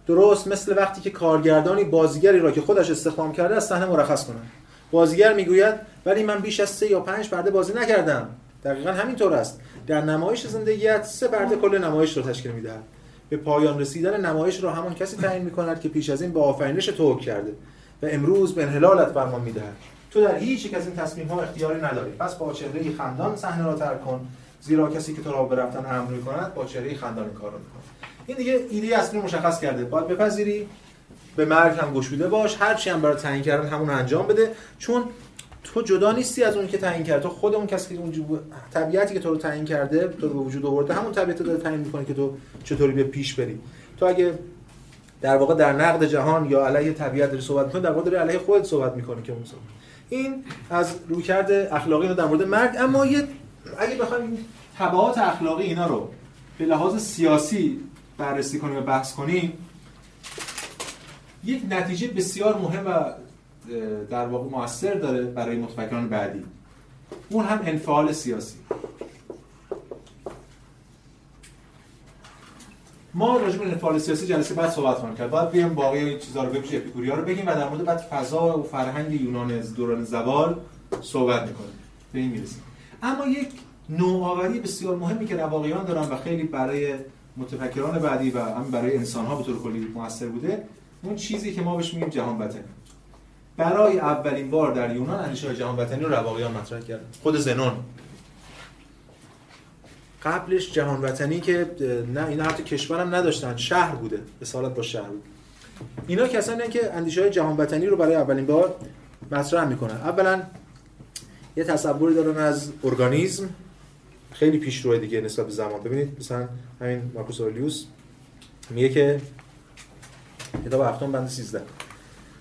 Speaker 2: درست مثل وقتی که کارگردانی بازیگری را که خودش استخدام کرده از صحنه مرخص کنند. بازیگر می‌گوید ولی من بیش از سه یا پنج پرده بازی نکردم. دقیقا همینطور است. در نمایش زندگیت سه پرده کل نمایش رو تشکیل می‌دهد. به پایان رسیدن نمایش را همان کسی تعیین می‌کند که پیش از این به آفرینش تو کرده و امروز به انحلالت فرمان می‌دهد. تو در هیچ یک از این تصمیم ها اختیاری نداری. پس با چهره خندان صحنه را ترک کن. زیرا کسی که تو را به رفتن امر می‌کند با چهره خندان کار رو می‌کنه این دیگه ایده اصلی مشخص کرده. باید بپذیری. به مرگ هم گشوده باش. هر چی هم برای تعیین کردن همون انجام بده. چون تو جدا نیستی از اون که تعیین کرده خود اون کسی که اون طبیعتی که تو رو تعیین کرده تو رو به وجود آورده همون طبیعت داره تعیین می‌کنه که تو چطوری به پیش بری. تو اگه در واقع در نقد جهان یا علیه طبیعت داری صحبت می‌کنی در واقع داری علیه خودت صحبت می‌کنی که اون این از رویکرد اخلاقی رو در مورد مرگ. اما یه اگه بخوایم تبعات اخلاقی اینا رو به لحاظ سیاسی بررسی کنیم و بحث کنیم یک نتیجه بسیار مهم و در واقع موثر داره برای متفکران بعدی. اون هم انفعال سیاسی. ما راجع به انفعال سیاسی جلسه بعد صحبت خواهیم کرد. باید بیام باقی این چیزا رو بپیش اپیکوریا رو بگیم و در مورد بعد فضا و فرهنگ یونان دوران زوال صحبت می‌کنیم. به این می‌رسیم. اما یک نوآوری بسیار مهمی که رواقیان دارن و خیلی برای متفکران بعدی و هم برای انسان ها به طور کلی موثر بوده اون چیزی که ما بهش میگیم جهان وطنی برای اولین بار در یونان اندیشه جهان وطنی رو رواقیان مطرح کردن. خود زنون قبلش جهان وطنی که نه اینا حتی کشورم نداشتن. شهر بوده. سالت با شهر بود. اینا کسانی که اندیشه های جهان وطنی رو برای اولین بار مطرح می‌کنن. اولا یه تصوری دارن از ارگانیسم خیلی پیشرو دیگه نسبت به زمان. ببینید مثلا همین مارکوس اورلیوس میگه که کتاب هفتم بند 13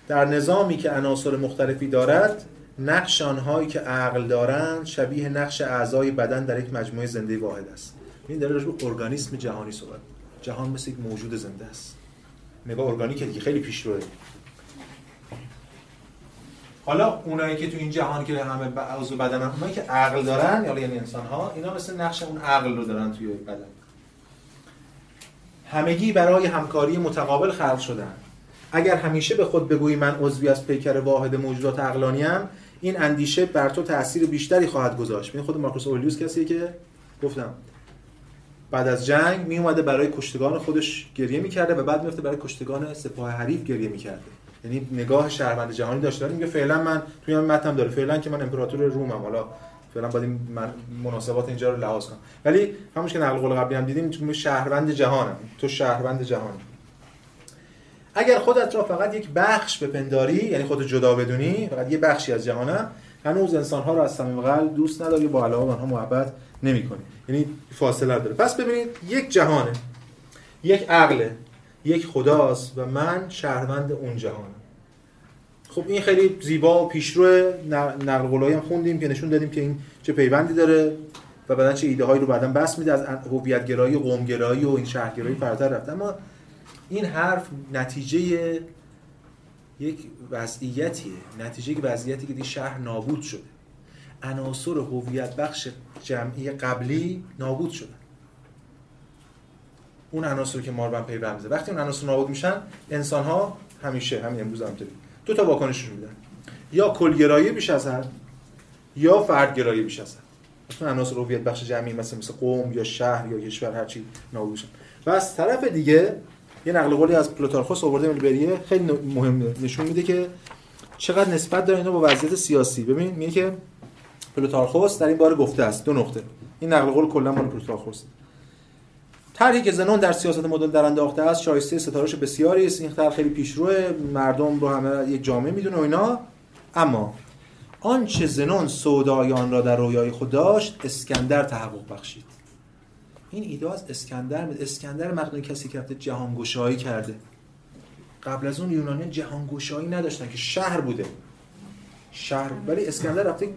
Speaker 2: در نظامی که عناصر مختلفی دارد نقش آنهایی که عقل دارند شبیه نقش اعضای بدن در یک مجموعه زنده واحد است. این داره راجع به ارگانیسم جهانی صحبت جهان مثل یک موجود زنده است. نگاه ارگانیکه دیگه خیلی پیشروه حالا اونایی که تو این جهان که همه عضو بدن اونایی که عقل دارن یعنی انسان ها اینا مثل نقش اون عقل رو دارن توی بدن. همگی برای همکاری متقابل خلق شدن. اگر همیشه به خود بگویی من عضوی از پیکر واحد موجودات عقلانیم این اندیشه بر تو تاثیر بیشتری خواهد گذاشت. این خود مارکوس اولیوس کسیه که گفتم بعد از جنگ می اومده برای کشتگان خودش گریه می‌کرده و بعد میفته برای کشتگان سپاه حریف گریه می‌کرده. یعنی نگاه شهروند جهانی داشته میگه فعلا من توی من متن داره. فعلا که من امپراتور رومم. حالا فعلا باید این مناسبات اینجا رو لحاظ کنم. ولی همونش که نقل قول قبلی هم دیدیم شهروند جهانم. تو شهروند جهانی. اگر خودت را فقط یک بخش بپنداری یعنی خودت جدا بدونی فقط یه بخشی از جهانم هنوز انسان ها رو از صمیم قلب دوست نداری با علاوه آنها محبت نمی‌کنی. یعنی فاصله داره پس ببینید یک جهانه یک عقله یک خداست و من شهروند اون جهانم. خب این خیلی زیبا و پیشرو نقل هم خوندیم که نشون دادیم که این چه پیوندی داره و بعدا چه ایده هایی رو بعدا بس میده. از هویت گرایی و قوم گرایی و این شهرگرایی فراتر رفت اما این حرف نتیجه یک وضعیتیه نتیجه یک وضعیتی که دی شهر نابود شده. عناصر هویت بخش جمعی قبلی نابود شده. اون عناصر که ماربن پیوند میزه وقتی اون عناصر نابود میشن انسان ها همیشه همین امروز هم دو تا واکنش میدن. یا کلگرایی بیش از حد یا فردگرایی بیش از حد. مثلا عناصر هویت بخش جمعی مثل مثل قوم یا شهر یا کشور هر چی نابود میشن. و از طرف دیگه یه نقل قولی از پلوتارخوس آورده بریه خیلی مهمه نشون میده که چقدر نسبت داره اینا با وضعیت سیاسی. ببین میگه که پلوتارخوس در این باره گفته است. دو نقطه. این نقل قول کلا مال پلوتارخوس. طرحی که زنون در سیاست مدل در انداخته است شایسته ستارش بسیاری است. این طرح خیلی پیشرو مردم رو همه یک جامعه می‌دونه و اینا. اما آنچه زنون سودایان را در رویای خود داشت اسکندر تحقق بخشید. این ایده از اسکندر اسکندر مقدونی کسی که رفته جهان گشایی کرده. قبل از اون یونانی جهان گشایی نداشتن که شهر بوده. شهر ولی اسکندر رفته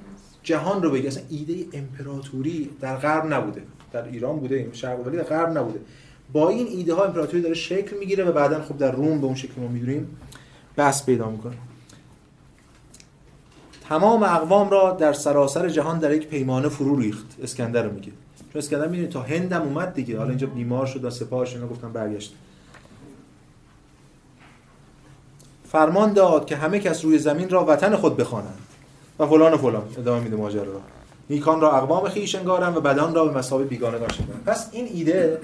Speaker 2: جهان رو بگه. اصلا ایده امپراتوری در غرب نبوده. در ایران بوده این شهر ولی در غرب نبوده. با این ایده ها امپراتوری داره شکل می‌گیره و بعدا خب در روم به اون شکل ما می‌دونیم بس پیدا می‌کنه. تمام اقوام را در سراسر جهان در یک پیمانه فرو ریخت اسکندر رو میگه. چون اسکندر می‌دونی تا هندم اومد دیگه. حالا اینجا بیمار شد و سپاهش اینا گفتن برگشت. فرمان داد که همه کس روی زمین را وطن خود بخوانند و فلان و فلان. ادامه میده ماجرا را نیکان را اقوام خیش انگارم و بدان را به مسابه بیگانه داشتن پس این ایده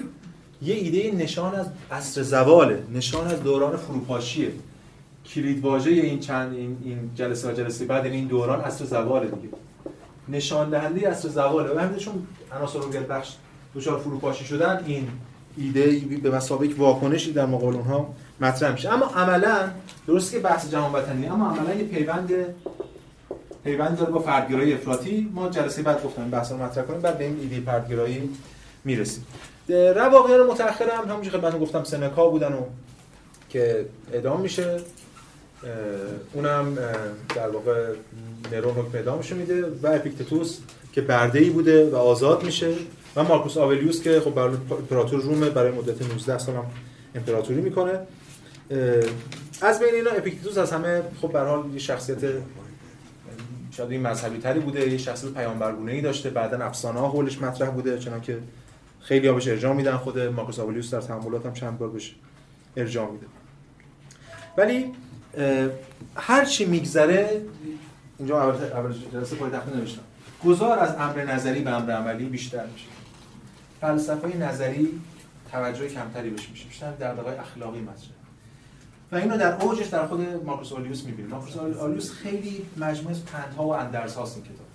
Speaker 2: یه ایده نشان از عصر زواله نشان از دوران فروپاشیه. کلید واژه این چند این, این جلسه جلسه بعد این دوران عصر زواله دیگه. نشان دهنده عصر زواله و همین چون عناصر بخش دچار فروپاشی شدن این ایده به مسابقه واکنشی در مقابل اونها مطرح میشه. اما عملا درست که بحث جهان وطنی اما عملا یه پیوند پیوند داره با فردگرایی افراطی. ما جلسه بعد گفتم بحث رو مطرح کنیم بعد به این ایده فردگرایی می‌رسیم. رواقیان متأخر هم همونجوری من گفتم سنکا بودن و که ادام میشه. اونم در واقع نرون حکم اعدامش میده و اپیکتتوس که برده ای بوده و آزاد میشه و مارکوس آولیوس که خب برای امپراتور رومه برای مدت 19 سال هم امپراتوری می‌کنه. از بین اینا اپیکتتوس از همه خب به حال یه شخصیت شاید این مذهبی تری بوده یه شخصیت پیامبرگونه ای داشته بعدا افسانه ها حولش مطرح بوده چنانکه خیلی بهش ارجاع میدن خود مارکوس آولیوس در تحملات هم چند بار بهش ارجاع میده. ولی هر چی میگذره اینجا اول اول جلسه پای تخته نوشتم. گذار از امر نظری به امر عملی بیشتر میشه. فلسفه نظری توجه کمتری بهش میشه. بیشتر در دقایق اخلاقی مطرح. و اینو در اوجش در خود مارکوس آلیوس می‌بینیم. مارکوس آلیوس خیلی مجموعه پندها و اندرس هاست این کتاب.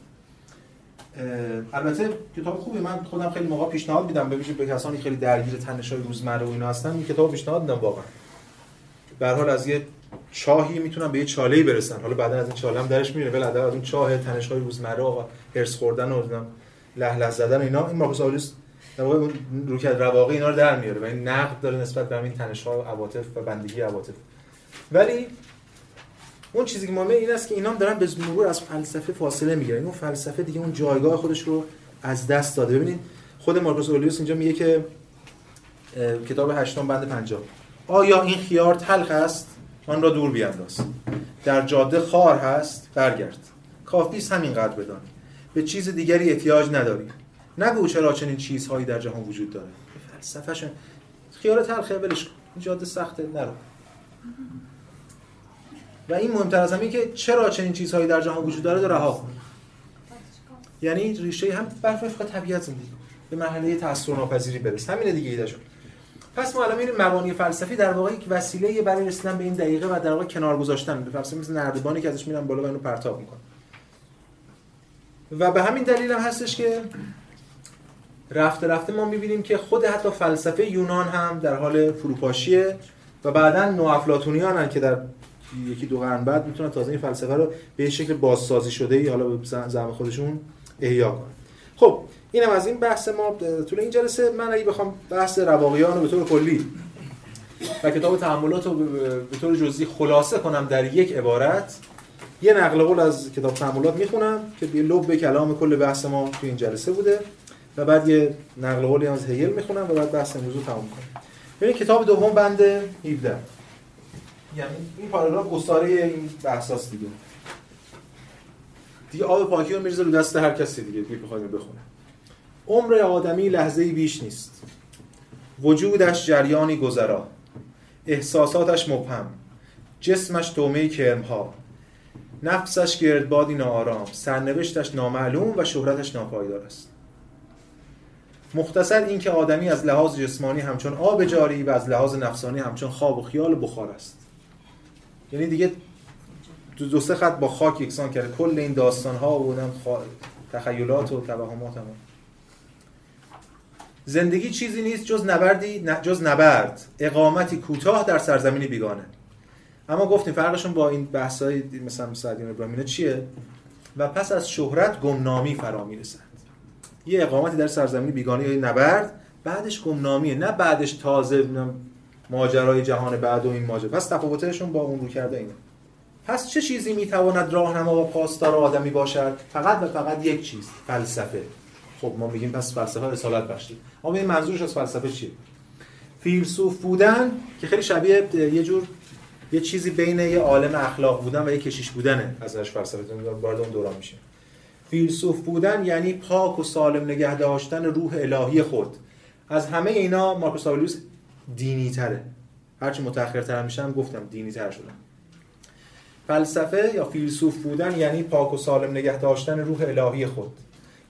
Speaker 2: البته کتاب خوبی. من خودم خیلی موقع پیشنهاد میدم. ببینید به کسانی خیلی درگیر تنش های روزمره و اینا هستن این کتاب پیشنهاد میدم واقعا. به حال از یه چاهی می‌تونن به یه چاله‌ای برسن. حالا بعدا از این چاله هم درش میره ولی از اون چاه تنش های روزمره و هرس خوردن و له له زدن اینا این مارکوس آلیوس در واقع اون روکت رواقی اینا رو در میاره و این نقد داره نسبت به این تنش ها و عواطف و بندگی عواطف. ولی اون چیزی که مهمه این است که اینا دارن به مرور از فلسفه فاصله می‌گیرن. اون فلسفه دیگه اون جایگاه خودش رو از دست داده. ببینید خود مارکوس اولیوس اینجا میگه که کتاب هشتم بند 50 آیا این خیار تلخ است؟ آن را دور بیانداز در جاده خار هست برگرد. کافی است همینقدر بدان. به چیز دیگری احتیاج نداری. نگو چرا چنین چیزهایی در جهان وجود داره. فلسفهش خیال تلخه ولش کن. جاده سخته نرو. و این مهمتر از همه که چرا چنین چیزهایی در جهان وجود داره داره رها کن. یعنی ریشه هم بر وفق طبیعت زندگی. به مرحله تاثیر ناپذیری برس. همین دیگه ایده شد. پس ما الان می‌بینیم مبانی فلسفی در واقع یک وسیله برای رسیدن به این دقیقه و در واقع کنار گذاشتن به فلسفه مثل نردبانی که ازش میرن بالا و اینو پرتاب می‌کنن. و به همین دلیل هم هستش که رفته رفته ما می‌بینیم که خود حتی فلسفه یونان هم در حال فروپاشیه و بعدا نوافلاتونیان که در یکی دو قرن بعد می‌تونن تازه این فلسفه رو به شکل بازسازی شده ای حالا به زعم خودشون احیا کنن. خب اینم از این بحث ما طول این جلسه. من اگه بخوام بحث رواقیان رو به طور کلی و کتاب تحملات رو به طور جزئی خلاصه کنم در یک عبارت یه نقل قول از کتاب تحملات می‌خونم که به لب کلام کل بحث ما تو این جلسه بوده و بعد یه نقل قولی از هیل می‌خونم و بعد بحث امروز رو تموم کنم. ببین کتاب دوم بند 17 یعنی این پاراگراف گستاره این بحثاست دیگه. دیگه آب پاکی رو میرزه رو دست هر کسی دیگه دیگه بخوایم بخونه عمر آدمی لحظه بیش نیست. وجودش جریانی گذرا. احساساتش مبهم. جسمش تومه کرمها. نفسش گردبادی ناآرام. سرنوشتش نامعلوم و شهرتش ناپایدار است. مختصر اینکه آدمی از لحاظ جسمانی همچون آب جاری و از لحاظ نفسانی همچون خواب و خیال و بخار است. یعنی دیگه دو, سه خط با خاک یکسان کرده. کل این داستان ها و تخیلات و توهمات هم. زندگی چیزی نیست جز نبردی جز نبرد. اقامتی کوتاه در سرزمینی بیگانه. اما گفتیم فرقشون با این بحثای مثلا سعدیان ابراهیمی چیه؟ و پس از شهرت گمنامی فرا می‌رسند یه اقامتی در سرزمینی بیگانه یا نبرد بعدش گمنامیه. نه بعدش تازه ماجرای جهان بعد و این ماجرا. پس تفاوتشون با اون رو کرده اینه. پس چه چیزی می‌تواند راهنما و پاسدار آدمی باشد؟ فقط و فقط یک چیز فلسفه. خب ما میگیم پس فلسفه رسالت بخشید اما این منظورش از فلسفه چیه؟ فیلسوف بودن که خیلی شبیه یه جور یه چیزی بین یه عالم اخلاق بودن و یه کشیش بودنه ازش فلسفه وارد اون دوران میشه. فیلسوف بودن یعنی پاک و سالم نگه داشتن روح الهی خود. از همه اینا مارکوس آوریلیوس دینی تره هرچی متأخرتر میشم گفتم دینی تر شدم فلسفه یا فیلسوف بودن یعنی پاک و سالم نگه داشتن روح الهی خود.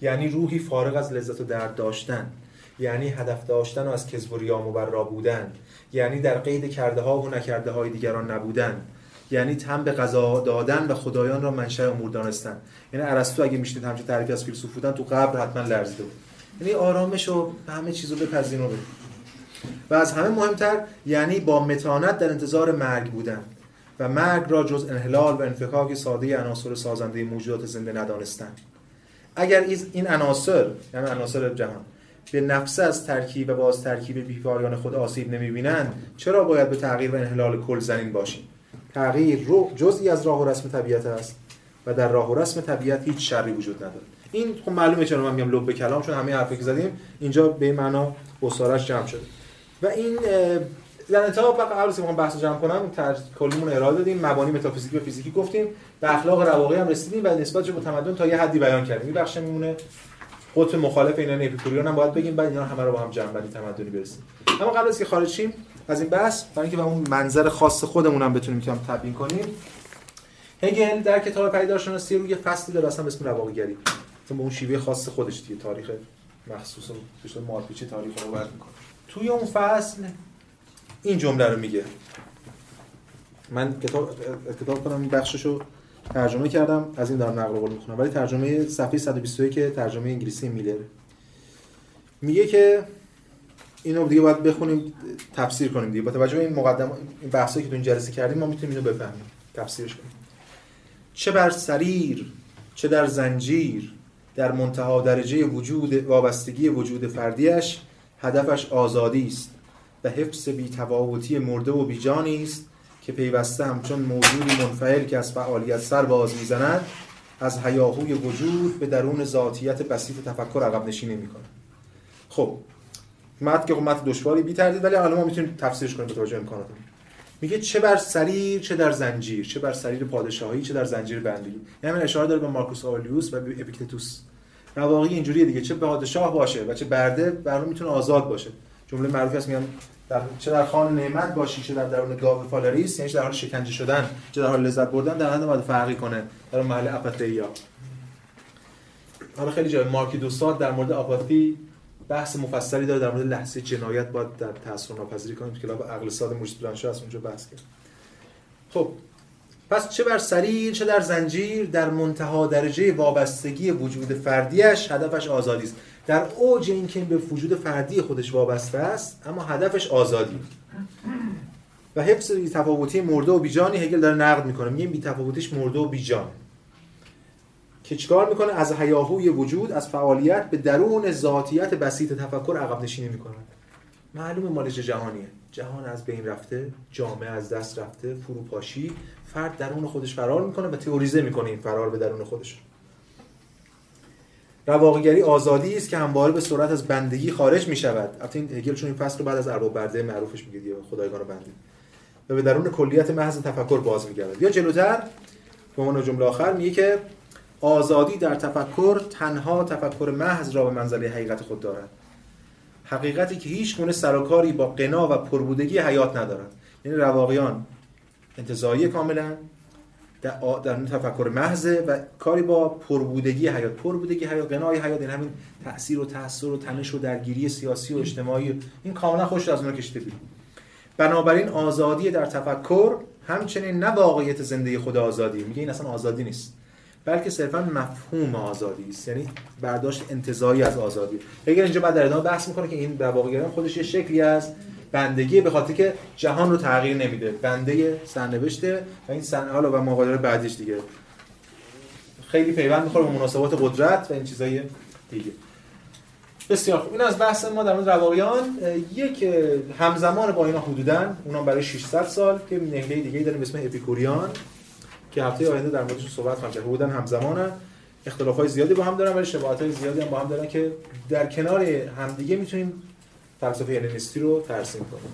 Speaker 2: یعنی روحی فارغ از لذت و درد داشتن. یعنی هدف داشتن و از کذب و ریا مبرا بودن. یعنی در قید کرده ها و نکرده های دیگران نبودن. یعنی تم به قضا دادن و خدایان را منشأ امور دانستن. یعنی ارسطو اگه میشنید همچین تعریفی از فیلسوف بودن تو قبر حتما لرزیده بود. یعنی آرامش و همه چیزو بپذیرن و و از همه مهمتر یعنی با متانت در انتظار مرگ بودن. و مرگ را جز انحلال و انفکاک ساده عناصر سازنده موجودات زنده ندانستن. اگر این عناصر یعنی عناصر جهان به نفس از ترکیب و باز ترکیب بیپایان خود آسیب نمی‌بینند چرا باید به تغییر و انحلال کل زنین باشیم؟ تغییر رو جزئی از راه و رسم طبیعت است و در راه و رسم طبیعت هیچ شری وجود نداره این خب معلومه چرا من میگم لب کلام چون همه حرفی که زدیم اینجا به معنا اسارش جمع شده. و این در انتها قبل از بحث جمع کنم کلیمون ارائه دادیم. مبانی متافیزیکی و فیزیکی گفتیم. به اخلاق رواقی هم رسیدیم و نسبتش به تمدن تا یه حدی بیان کردیم. این بخش میمونه. قطب مخالف اینا اپیکوریان هم باید بگیم بعد اینا همه رو با هم جمع بندی تمدنی برسیم. اما قبل از که خارج شیم از این بحث برای اینکه به اون منظر خاص خودمون هم بتونیم کم تبیین کنیم هگل در کتاب پدیدارشناسی روی فصلی داره اصلا به اسم رواقیگری. به اون شیوه خاص خودش دیگه تاریخ مخصوص و مارپیچی تاریخ رو برد می‌کنه. توی اون فصل این جمله رو میگه. من کتاب کتاب کنم این بخششو ترجمه کردم از این دارم نقل قول می‌خونم. ولی ترجمه صفحه 121 که ترجمه انگلیسی میلر. میگه که اینو دیگه باید بخونیم تفسیر کنیم دیگه. با توجه به این مقدمه این بحثایی که تو این جلسه کردیم ما می‌تونیم اینو بفهمیم. تفسیرش کنیم. چه بر سریر چه در زنجیر در منتها درجه وجود وابستگی وجود فردیش هدفش آزادی است. و حفظ بیتفاوتی مرده و بیجانی است که پیوسته همچون موجودی منفعل که از فعالیت سر باز می‌زند از هیاهوی وجود به درون ذاتیت بسیط تفکر عقب نشینی می‌کنه خب متن که متن دشواری بی تردید ولی الان ما می‌تونیم تفسیرش کنیم به توجه امکاناتمون میگه چه بر سریر چه در زنجیر چه بر سریر پادشاهی چه در زنجیر بندگی یعنی اشاره داره به مارکوس آورلیوس و اپیکتتوس رواقی اینجوریه دیگه چه پادشاه باشه و چه برده برنامه می‌تونه آزاد باشه. جمله معروفی است میگن در چه در خوان نعمت باشی چه در درون گاو فالاریس یعنی در حال شکنجه شدن چه در حال لذت بردن در حد نباید فرقی کنه در محل اپاتیا. حالا خیلی جای مارکی دوستاد در مورد آپاتی بحث مفصلی داره در مورد لحظه جنایت باید در تاثیر ناپذیری کنیم کلاب عقل ساده موجود برانشو از اونجا بحث کرد خب پس چه بر سریر چه در زنجیر در منتها درجه وابستگی وجود فردیش هدفش آزادی است. در اوج اینکه به وجود فردی خودش وابسته است اما هدفش آزادی. و حفظ تفاوتی مرده و بیجانی هگل داره نقد می‌کنه. میگه بی تفاوتیش مرده و بیجان. که چیکار می‌کنه؟ از هیاهوی وجود از فعالیت به درون ذاتیت بسیط تفکر عقب نشینی می‌کنه. معلومه مالش جهانیه. جهان از بین رفته جامعه از دست رفته فروپاشی فرد درون خودش فرار می‌کنه و تئوریزه می‌کنه این فرار به درون خودش. رواقیگری آزادی است که همواره به صورت از بندگی خارج می شود البته این هگل چون این فصل رو بعد از ارباب برده معروفش میگه دیگه خدایگان بندی و به درون کلیت محض تفکر باز میگرد یا جلوتر به عنوان جمله آخر میگه که آزادی در تفکر تنها تفکر محض را به منزله حقیقت خود دارد. حقیقتی که هیچ گونه سر با قنا و پربودگی حیات ندارد. یعنی رواقیان انتزاعی کاملا در, در تفکر محضه و کاری با پربودگی حیات. پربودگی حیات قنای حیات این همین تاثیر و تاثیر و تنش و درگیری سیاسی و اجتماعی. این کاملا خوش از اونها کشته بیرون بنابراین آزادی در تفکر همچنین نه واقعیت زنده خود آزادی. میگه این اصلا آزادی نیست. بلکه صرفا مفهوم آزادی است. یعنی برداشت انتظاری از آزادی. اگر اینجا بعد در ادامه بحث می‌کنه که این در واقع خودش یه شکلی از بندگی به خاطر که جهان رو تغییر نمیده. بنده سرنوشته و این سن حالا و مقادیر بعدش دیگه. خیلی پیوند می‌خوره به مناسبات قدرت و این چیزای دیگه. بسیار خوب. این از بحث ما در مورد رواقیان. یک همزمان با اینا حدودا. اونم برای 600 سال که نهله دیگه داریم به اسم اپیکوریان که هفته آینده در موردش صحبت خواهیم کرد حدودا همزمانن اختلافات زیادی با هم دارن ولی شباهت زیادی هم با هم دارن که در کنار همدیگه می‌تونیم فلسفه هلنیستی رو ترسیم کنیم.